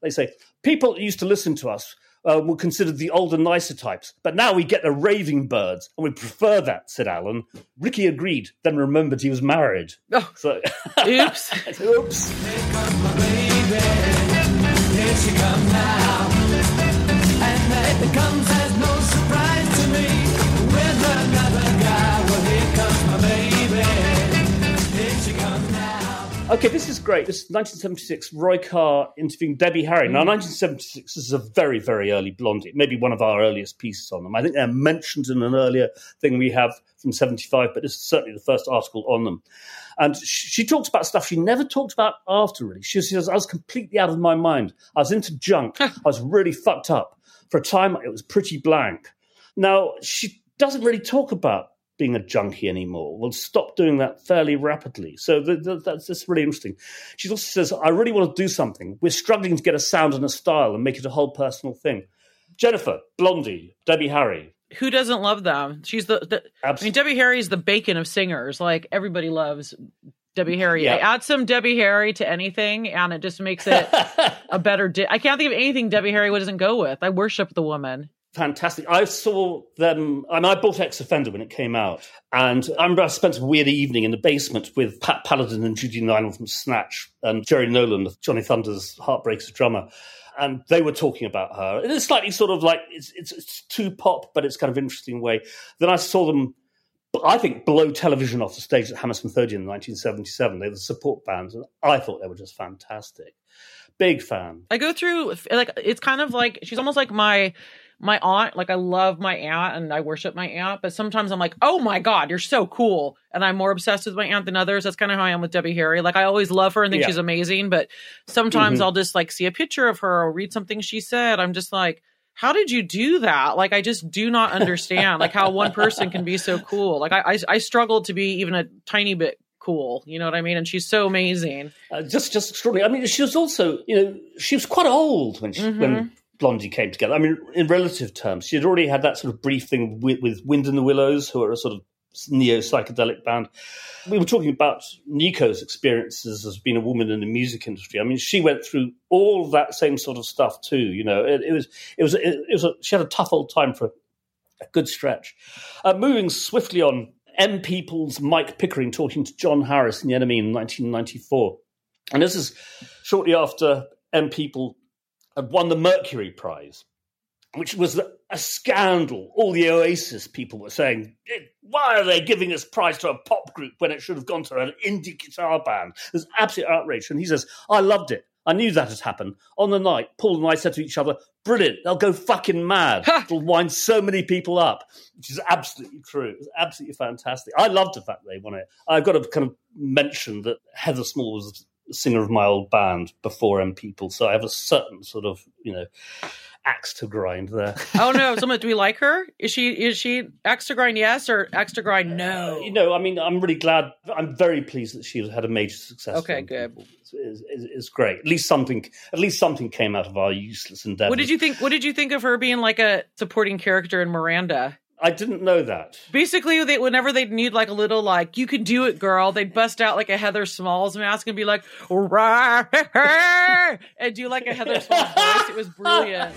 They say, people used to listen to us uh, were considered the older, nicer types. But now we get the raving birds, and we prefer that, said Alan. Ricky agreed, then remembered he was married. Oh. So, oops. <laughs> oops. Okay, this is great. This is 1976. Roy Carr interviewing Debbie Harry. Now, mm. 1976 is a very, very early Blondie. Maybe one of our earliest pieces on them. I think they're mentioned in an earlier thing we have from 75, but this is certainly the first article on them. And she, she talks about stuff she never talked about after, really. She says, I was completely out of my mind. I was into junk. I was really fucked up. For a time, it was pretty blank. Now, she doesn't really talk about being a junkie anymore. Will stop doing that fairly rapidly. So th- th- that's, that's really interesting. She also says, I really want to do something. We're struggling to get a sound and a style and make it a whole personal thing. Jennifer, Blondie, Debbie Harry. Who doesn't love them? She's the, the I mean, Debbie Harry is the bacon of singers. Like everybody loves Debbie Harry. Yeah. Add some Debbie Harry to anything, and it just makes it <laughs> a better. Di- I can't think of anything Debbie Harry doesn't go with. I worship the woman. Fantastic. I saw them. I, mean, I bought X Offender when it came out. And I remember I spent a weird evening in the basement with Pat Palladin and Judy Nylon from Snatch and Jerry Nolan, Johnny Thunder's Heartbreakers drummer. And they were talking about her. It's slightly sort of like, it's, it's, it's too pop, but it's kind of interesting way. Then I saw them, I think, blow television off the stage at Hammersmith Odeon in 1977. They were the support bands. And I thought they were just fantastic. Big fan. I go through like it's kind of like she's almost like my my aunt. Like I love my aunt and I worship my aunt, but sometimes I'm like, oh my god, you're so cool, and I'm more obsessed with my aunt than others. That's kind of how I am with Debbie Harry. Like I always love her and think Yeah. she's amazing, but sometimes Mhm. I'll just like see a picture of her or read something she said. I'm just like. How did you do that? Like, I just do not understand, like how one person can be so cool. Like, I, I, I struggle to be even a tiny bit cool. You know what I mean? And she's so amazing. uh, just just extraordinary. I mean, she was also, you know, she was quite old when she, Mhm. when Blondie came together. I mean, in relative terms, she had already had that sort of brief thing with, with Wind in the Willows, who are a sort of neo psychedelic band. We were talking about Nico's experiences as being a woman in the music industry. I mean, she went through all that same sort of stuff too. You know, it, it was it was it, it was a, she had a tough old time for a good stretch. Uh, moving swiftly on, M People's Mike Pickering talking to John Harris in The NME in 1994. And this is shortly after M People had won the Mercury Prize, which was a scandal. All the Oasis people were saying, why are they giving this prize to a pop group when it should have gone to an indie guitar band? There's absolute outrage. And he says, I loved it. I knew that had happened. On the night, Paul and I said to each other, brilliant, they'll go fucking mad. It'll wind so many people up, which is absolutely true. It was absolutely fantastic. I loved the fact they won it. I've got to kind of mention that Heather Small was singer of my old band before M People, so I have a certain sort of, you know, axe to grind there. <laughs> oh no! Someone, do we like her? Is she is she axe to grind? Yes or axe to grind? No. Uh, you know, I mean, I'm really glad. I'm very pleased that she had a major success. Okay, good. It's is, is great. At least something, at least something came out of our useless endeavor. What did you think? What did you think of her being like a supporting character in Miranda? I didn't know that. Basically, they, whenever they'd need like a little like "you can do it, girl," they'd bust out like a Heather Smalls mask and be like "Rah, <laughs> and do like a Heather Smalls voice. It was brilliant.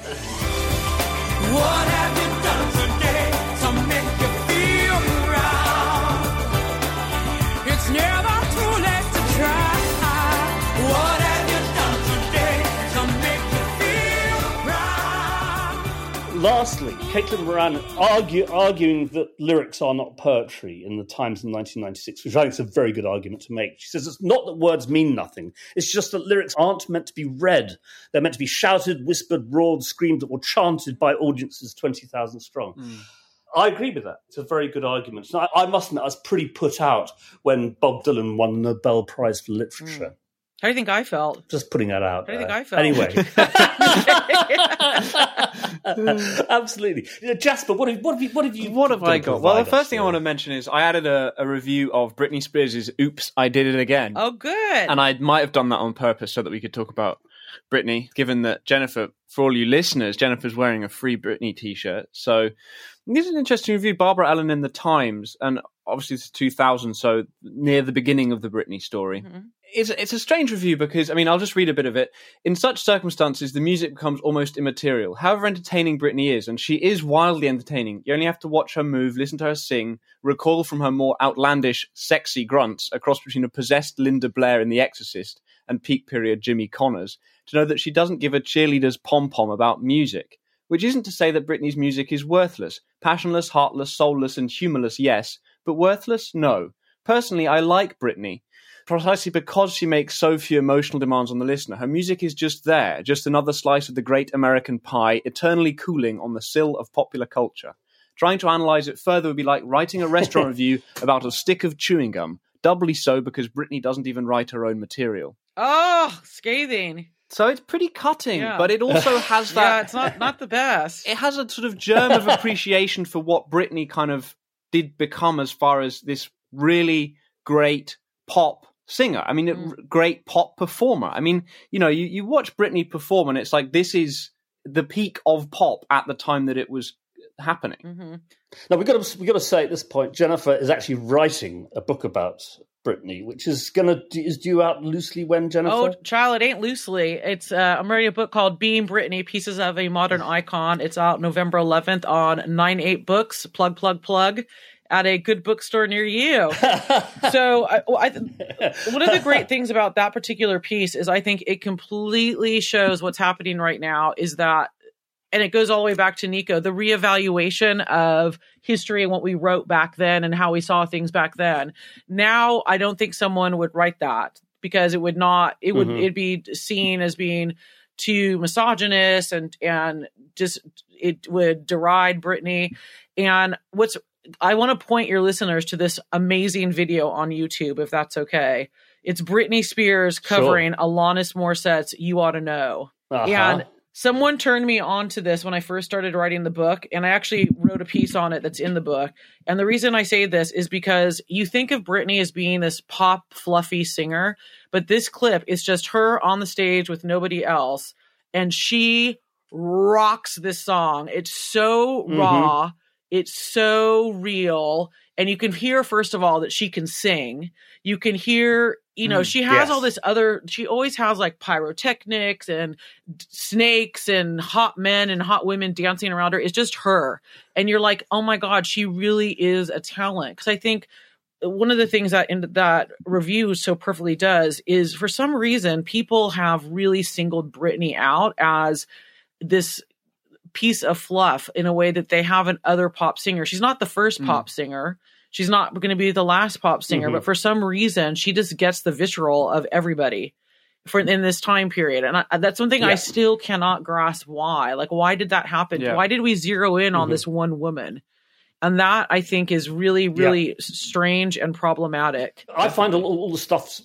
Lastly, Caitlin Moran argue, arguing that lyrics are not poetry in the Times in 1996, which I think is a very good argument to make. She says it's not that words mean nothing, it's just that lyrics aren't meant to be read. They're meant to be shouted, whispered, roared, screamed, or chanted by audiences 20,000 strong. Hmm. I agree with that. It's a very good argument. I, I must admit, I was pretty put out when Bob Dylan won the Nobel Prize for Literature. Hmm. How do you think I felt? Just putting that out. How do you think. I felt? Anyway, <laughs> <laughs> absolutely, Yeah, Jasper. What have, what have you? What have you? What have I got? Well, the first us thing I want to mention is I added a, a review of Britney Spears' "Oops, I Did It Again," Oh, good. and I might have done that on purpose so that we could talk about Britney. Given that Jennifer, for all you listeners, Jennifer's wearing a free Britney T-shirt, so this is an interesting review. Barbara Ellen in the Times, and obviously it's 2000, so near the beginning of the Britney story. Mm-hmm. It's, it's a strange review because, I mean, I'll just read a bit of it. In such circumstances, the music becomes almost immaterial. However entertaining Britney is, and she is wildly entertaining, you only have to watch her move, listen to her sing, recall from her more outlandish, sexy grunts, a cross between a possessed Linda Blair in The Exorcist and peak period Jimmy Connors, to know that she doesn't give a cheerleader's pom pom about music. Which isn't to say that Britney's music is worthless. Passionless, heartless, soulless, and humorless, yes, but worthless, no. Personally, I like Britney precisely because she makes so few emotional demands on the listener. Her music is just there, just another slice of the great American pie, eternally cooling on the sill of popular culture. Trying to analyze it further would be like writing a restaurant <laughs> review about a stick of chewing gum, doubly so because Britney doesn't even write her own material. oh, scathing. So it's pretty cutting, Yeah. but it also has <laughs> that. yeah, it's not not the best. <laughs> it has a sort of germ of appreciation for what Britney kind of did become as far as this really great pop singer. I mean, a Mm. r- great pop performer. I mean, you know, you, you watch Britney perform and it's like this is the peak of pop at the time that it was happening. hmm Now we've got to we got to say at this point, Jennifer is actually writing a book about Britney, which is gonna is due out loosely when Jennifer. Oh, child, it ain't loosely. It's uh, I'm writing a book called "Being Britney: Pieces of a Modern Icon." It's out November 11th on Nine Eight Books. Plug, plug, plug. At a good bookstore near you. <laughs> so, I, I, one of the great things about that particular piece is I think it completely shows what's happening right now. Is that and it goes all the way back to Nico, the reevaluation of history and what we wrote back then and how we saw things back then. Now, I don't think someone would write that because it would not, it would, Mhm. it'd be seen as being too misogynist and, and just, it would deride Britney. And what's, I want to point your listeners to this amazing video on YouTube, if that's okay. It's Britney Spears Sure. covering Alanis Morissette's "You Ought to Know," Uh-huh. and someone turned me on to this when I first started writing the book, and I actually wrote a piece on it that's in the book. And the reason I say this is because you think of Britney as being this pop, fluffy singer, but this clip is just her on the stage with nobody else, and she rocks this song. It's so Mhm. raw, it's so real, and you can hear first of all that she can sing. You can hear, you know, Mm, she has yes. all this other. She always has like pyrotechnics and d- snakes and hot men and hot women dancing around her. It's just her, and you're like, oh my god, she really is a talent. Because I think one of the things that in that review so perfectly does is for some reason people have really singled Britney out as this piece of fluff in a way that they haven't other pop singers. She's not the first Mm. pop singer. She's not going to be the last pop singer, Mhm. but for some reason she just gets the visceral of everybody for in this time period. And I, that's something I Yeah. still cannot grasp why. Like why did that happen? Yeah. Why did we zero in on Mhm. this one woman? And that I think is really really s- strange and problematic. I find all, all the stuff,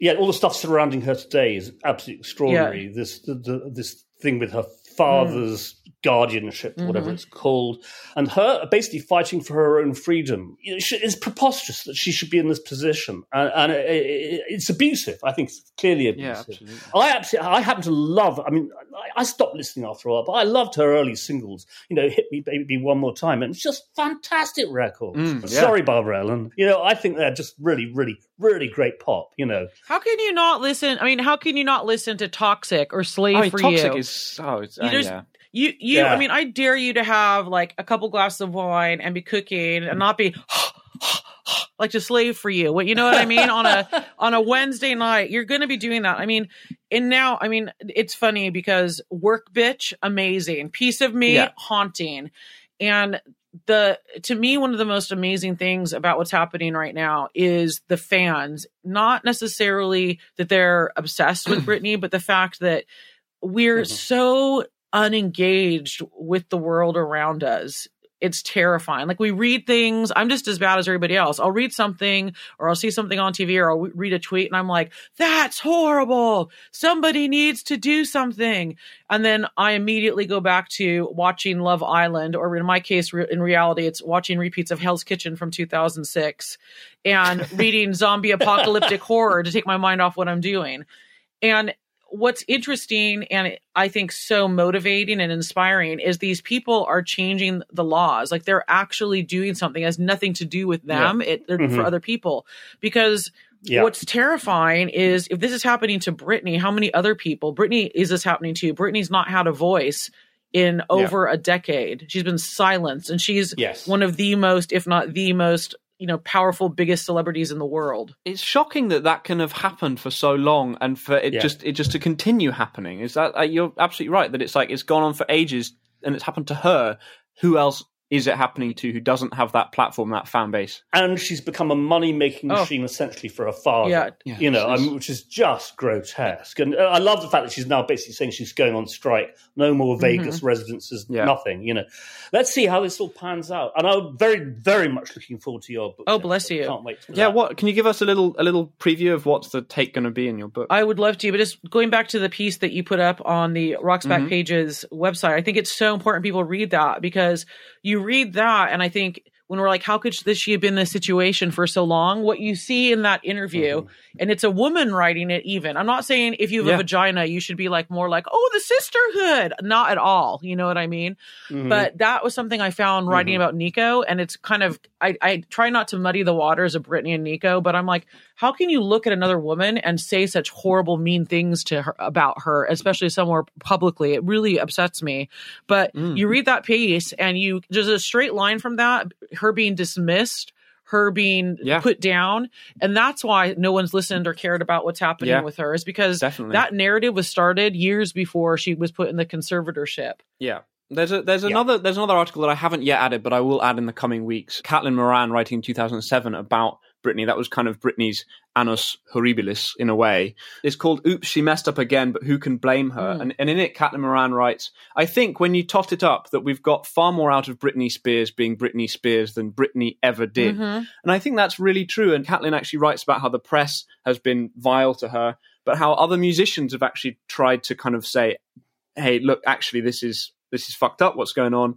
yeah, all the stuff surrounding her today is absolutely extraordinary. This the, the, this thing with her father's guardianship, whatever Mhm. it's called, and her basically fighting for her own freedom. You know, she- It's preposterous that she should be in this position, and, and it, it, it's abusive. I think it's clearly Yeah, abusive. absolutely. I absolutely, I happen to love. I mean, I, I stopped listening after a while, but I loved her early singles. You know, "Hit Me, Baby, One More Time," and it's just fantastic records. Mm, yeah. Sorry, Barbara Ellen. You know, I think they're just really, really, really great pop. You know, How can you not listen? I mean, how can you not listen to Toxic or Slave I mean, for toxic You? is oh, it's, You uh, yeah. You, you. Yeah. I mean, I dare you to have like a couple glasses of wine and be cooking and not be <gasps> like to slave for you. What you know what I mean on a <laughs> on a Wednesday night? You're going to be doing that. I mean, and now, I mean, it's funny because work bitch, amazing. Piece of me, Yeah. haunting, and the to me one of the most amazing things about what's happening right now is the fans not necessarily that they're obsessed with <clears throat> Britney but the fact that we're Mhm. so unengaged with the world around us. It's terrifying. Like we read things. I'm just as bad as everybody else. I'll read something or i'll see something on tv or i'll read a tweet and i'm like that's horrible. Somebody needs to do something. And then i immediately go back to watching love island or in my case re- in reality it's watching repeats of hell's kitchen from 2006 and reading <laughs> zombie apocalyptic horror to take my mind off what i'm doing. And what's interesting and I think so motivating and inspiring is these people are changing the laws. Like they're actually doing something that has nothing to do with them. It they're for Mhm. other people. Because Yeah. what's terrifying is if this is happening to Britney, how many other people? Britney is this happening to? You? Britney's not had a voice in over a decade. She's been silenced and she's Yes. one of the most, if not the most, you know, powerful, biggest celebrities in the world. It's shocking that that can have happened for so long, and for it Yeah. just it just to continue happening. Is that uh, you're absolutely right that it's like it's gone on for ages, and it's happened to her. Who else is it happening to who doesn't have that platform, that fan base? and she's become a money making Oh. machine essentially for her father. Yeah. Yeah, you know, I mean, which is just grotesque. And uh, I love the fact that she's now basically saying she's going on strike. No more Vegas residences, Yeah. nothing. You know, let's see how this all pans out. And I'm very, very much looking forward to your book. Oh, Jeff. bless I you. Can't wait. For Yeah, that. what can you give us a little a little preview of what's the take going to be in your book? I would love to, but just going back to the piece that you put up on the Rocks Back Mhm. Pages website, I think it's so important people read that because you read that, and I think when we're like, how could this she have been in this situation for so long? What you see in that interview, and it's a woman writing it. Even I'm not saying if you have Yeah. a vagina, you should be like more like, oh, the sisterhood. Not at all. You know what I mean? Mhm. But that was something I found writing about Nico, and it's kind of I, I try not to muddy the waters of Britney and Nico, but I'm like, how can you look at another woman and say such horrible, mean things to her about her, especially somewhere publicly? It really upsets me. But Mm. you read that piece, and you there's a straight line from that, her being dismissed. Her being Yeah. put down, and that's why no one's listened or cared about what's happening Yeah. with her. Is because Definitely. that narrative was started years before she was put in the conservatorship. Yeah. There's a, there's Yeah. another there's another article that I haven't yet added, but I will add in the coming weeks. Caitlin Moran writing in 2007 about Britney. That was kind of Britney's annus horribilis in a way. It's called "Oops, She Messed Up Again, but Who Can Blame Her?" Mm. And, and in it, Caitlin Moran writes, "I think when you tot it up, that we've got far more out of Britney Spears being Britney Spears than Britney ever did." Mhm. And I think that's really true. And Caitlin actually writes about how the press has been vile to her, but how other musicians have actually tried to kind of say, "Hey, look, actually, this is this is fucked up. What's going on?"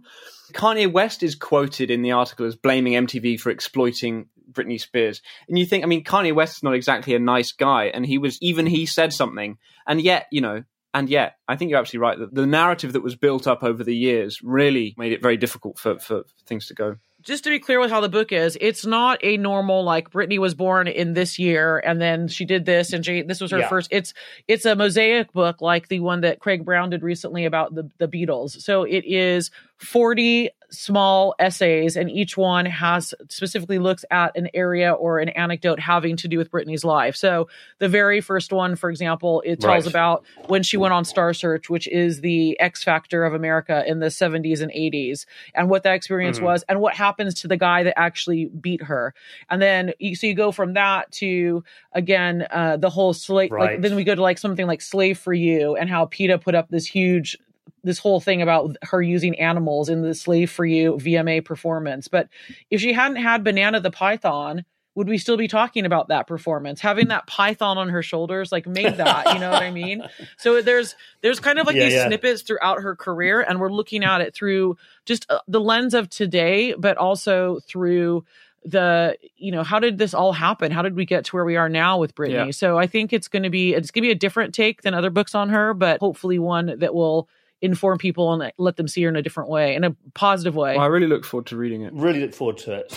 Kanye West is quoted in the article as blaming MTV for exploiting Britney Spears, and you think, I mean, Kanye West is not exactly a nice guy, and he was even he said something, and yet, you know. And yet, I think you're absolutely right that the narrative that was built up over the years really made it very difficult for, for things to go. just to be clear with how the book is, it's not a normal like Britney was born in this year and then she did this and she this was her Yeah. first. It's it's a mosaic book like the one that Craig Brown did recently about the the Beatles. So it is forty small essays and each one has specifically looks at an area or an anecdote having to do with Britney's life. So the very first one, for example, it tells Right. about when she went on Star Search, which is the X Factor of America in the 70s and 80s, and what that experience Mhm. was, and what happens to the guy that actually beat her. And then you, so you go from that to again uh, the whole slave. Like then we go to like something like Slave for You, and how PETA put up this huge this whole thing about her using animals in the Slave for You VMA performance. But if she hadn't had Banana the Python, would we still be talking about that performance? Having that python on her shoulders like made that, you know what I mean? <laughs> So there's there's kind of like Yeah, these yeah. snippets throughout her career and we're looking at it through just uh, the lens of today but also through the you know how did this all happen how did we get to where we are now with Britney Yeah. so I think it's going to be it's going to be a different take than other books on her but hopefully one that will inform people and let them see her in a different way in a positive way Well, I really look forward to reading it. Really look forward to it.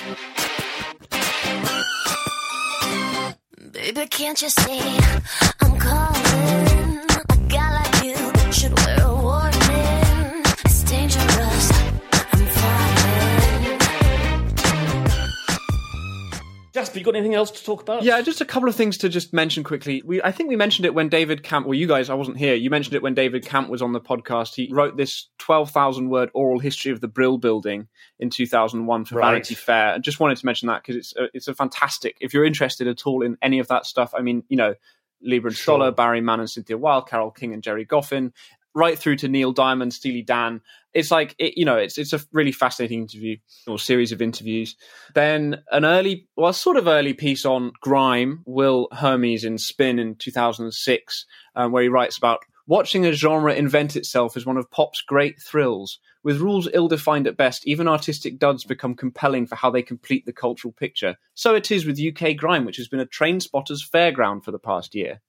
Baby, can't you see I'm calling? A guy like you should wear Jasper, you got anything else to talk about? Yeah, just a couple of things to just mention quickly. We, I think we mentioned it when David Kamp, well, you guys, I wasn't here. You mentioned it when David Kamp was on the podcast. He wrote this 12,000 word oral history of the Brill building in 2001 for Right. Vanity Fair. I just wanted to mention that because it's a, it's a fantastic, if you're interested at all in any of that stuff, I mean, you know, Leiber and Sure. Stoller, Barry Mann and Cynthia Weil, Carole King and Gerry Goffin, right through to Neil Diamond, Steely Dan. It's like, it, you know, it's it's a really fascinating interview or series of interviews. Then an early, well, sort of early piece on grime, Will Hermes in Spin in 2006, um, where he writes about watching a genre invent itself is one of pop's great thrills. With rules ill defined at best, even artistic duds become compelling for how they complete the cultural picture. So it is with UK grime, which has been a train spotter's fairground for the past year.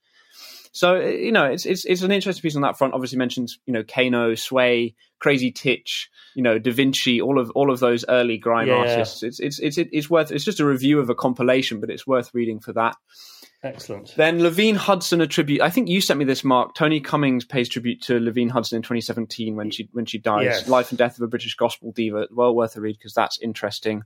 So uh, you know, it's it's it's an interesting piece on that front. Obviously mentions you know Kano, Sway, Crazy Titch, you know Davinche, all of all of those early grime Yeah. artists. It's it's it's it's worth. It's just a review of a compilation, but it's worth reading for that. Excellent. Then Lavine Hudson a tribute. I think you sent me this, Mark. Tony Cummings pays tribute to Lavine Hudson in 2017 when she when she dies. Yes. Life and Death of a British Gospel Diva. Well worth a read because that's interesting.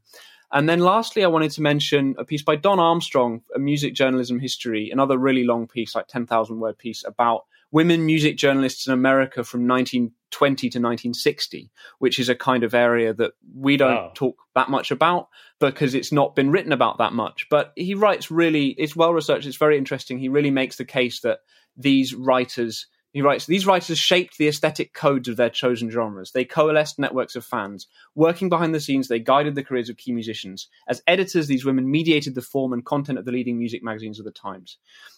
And then lastly, I wanted to mention a piece by Don Armstrong, a music journalism history, another really long piece, like 10,000 word piece about women music journalists in America from 1920 to 1960, which is a kind of area that we don't Wow. talk that much about because it's not been written about that much. But he writes really, it's well researched, it's very interesting. He really makes the case that these writers, he writes, these writers shaped the aesthetic codes of their chosen genres. They coalesced networks of fans. Working behind the scenes, they guided the careers of key musicians. As editors, these women mediated the form and content of the leading music magazines of the times.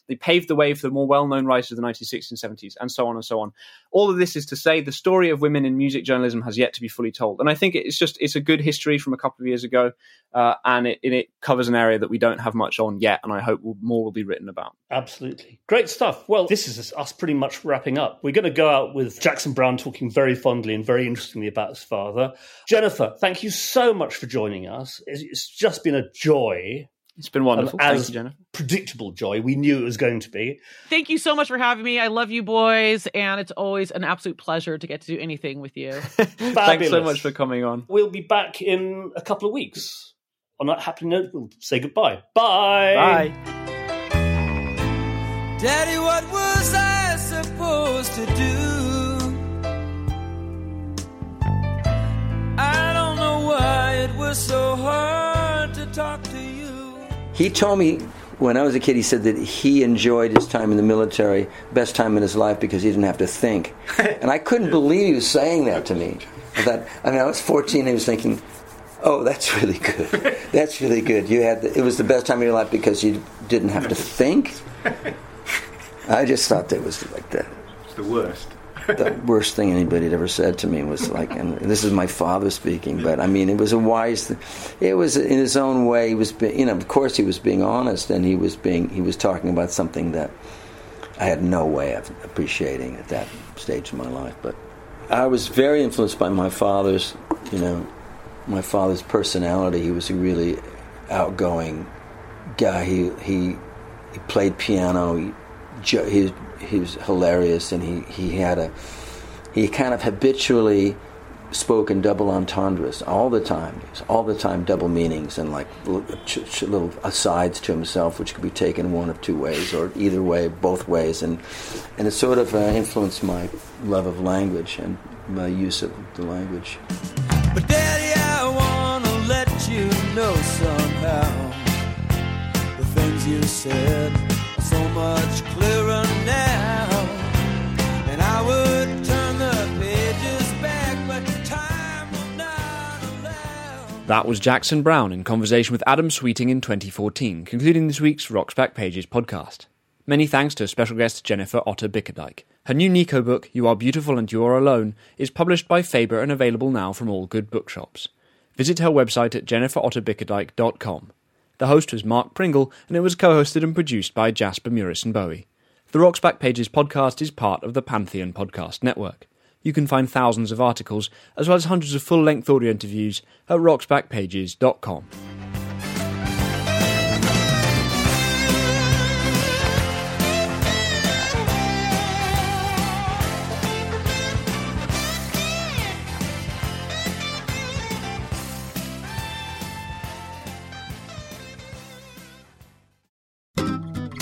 They paved the way for the more well known writers of the 1960s and 70s, and so on and so on. All of this is to say the story of women in music journalism has yet to be fully told. And I think it's just, it's a good history from a couple of years ago, uh, and it, it covers an area that we don't have much on yet, and I hope will, more will be written about. Absolutely. Great stuff. Well, this is us pretty much wrapping up. We're going to go out with Jackson Browne talking very fondly and very interestingly about his father. Jennifer, thank you so much for joining us. It's just been a joy. It's been wonderful. And Thank as you, Jennifer. Predictable joy. We knew it was going to be. Thank you so much for having me. I love you boys, and it's always an absolute pleasure to get to do anything with you. <laughs> Thanks so much for coming on. We'll be back in a couple of weeks. On that happy note, we'll say goodbye. Bye. Bye. Daddy, what was I supposed to do? I don't know why it was so hard He told me when I was a kid, he said that he enjoyed his time in the military, best time in his life, because he didn't have to think. <laughs> and I couldn't believe he was saying that to me. I thought, I mean, I was 14 and he was thinking, oh, that's really good. That's really good. You had the, it was the best time of your life because you didn't have to think. <laughs> I just thought that was like the, It's the worst. The worst thing anybody had ever said to me was like, and this is my father speaking, but I mean, it was a wise. It was in his own way. He was, you know, of course, he was being honest, and he was being, he was talking about something that I had no way of appreciating at that stage of my life. But I was very influenced by my father's, you know, my father's personality. He was a really outgoing guy. He he he played piano. He he he was hilarious, and he he had a he kind of habitually spoke in double entendres all the time, all the time double meanings and like little, asides to himself, which could be taken one of two ways or either way, both ways, and and it sort of uh, influenced my love of language and my use of the language. But Daddy, I wanna let you know somehow the things you said so much clearer That was Jackson Browne in conversation with Adam Sweeting in 2014, concluding this week's Rocks Back Pages podcast. Many thanks to special guest Jennifer Otter Bickerdike. Her new Nico book, You Are Beautiful and You Are Alone, is published by Faber and available now from all good bookshops. Visit her website at jenniferotterbickerdike.com. The host was Mark Pringle, and it was co-hosted and produced by Jasper Murison Bowie. The Rocks Back Pages podcast is part of the Pantheon Podcast Network. You can find thousands of articles, as well as hundreds of full-length audio interviews at rocksbackpages.com.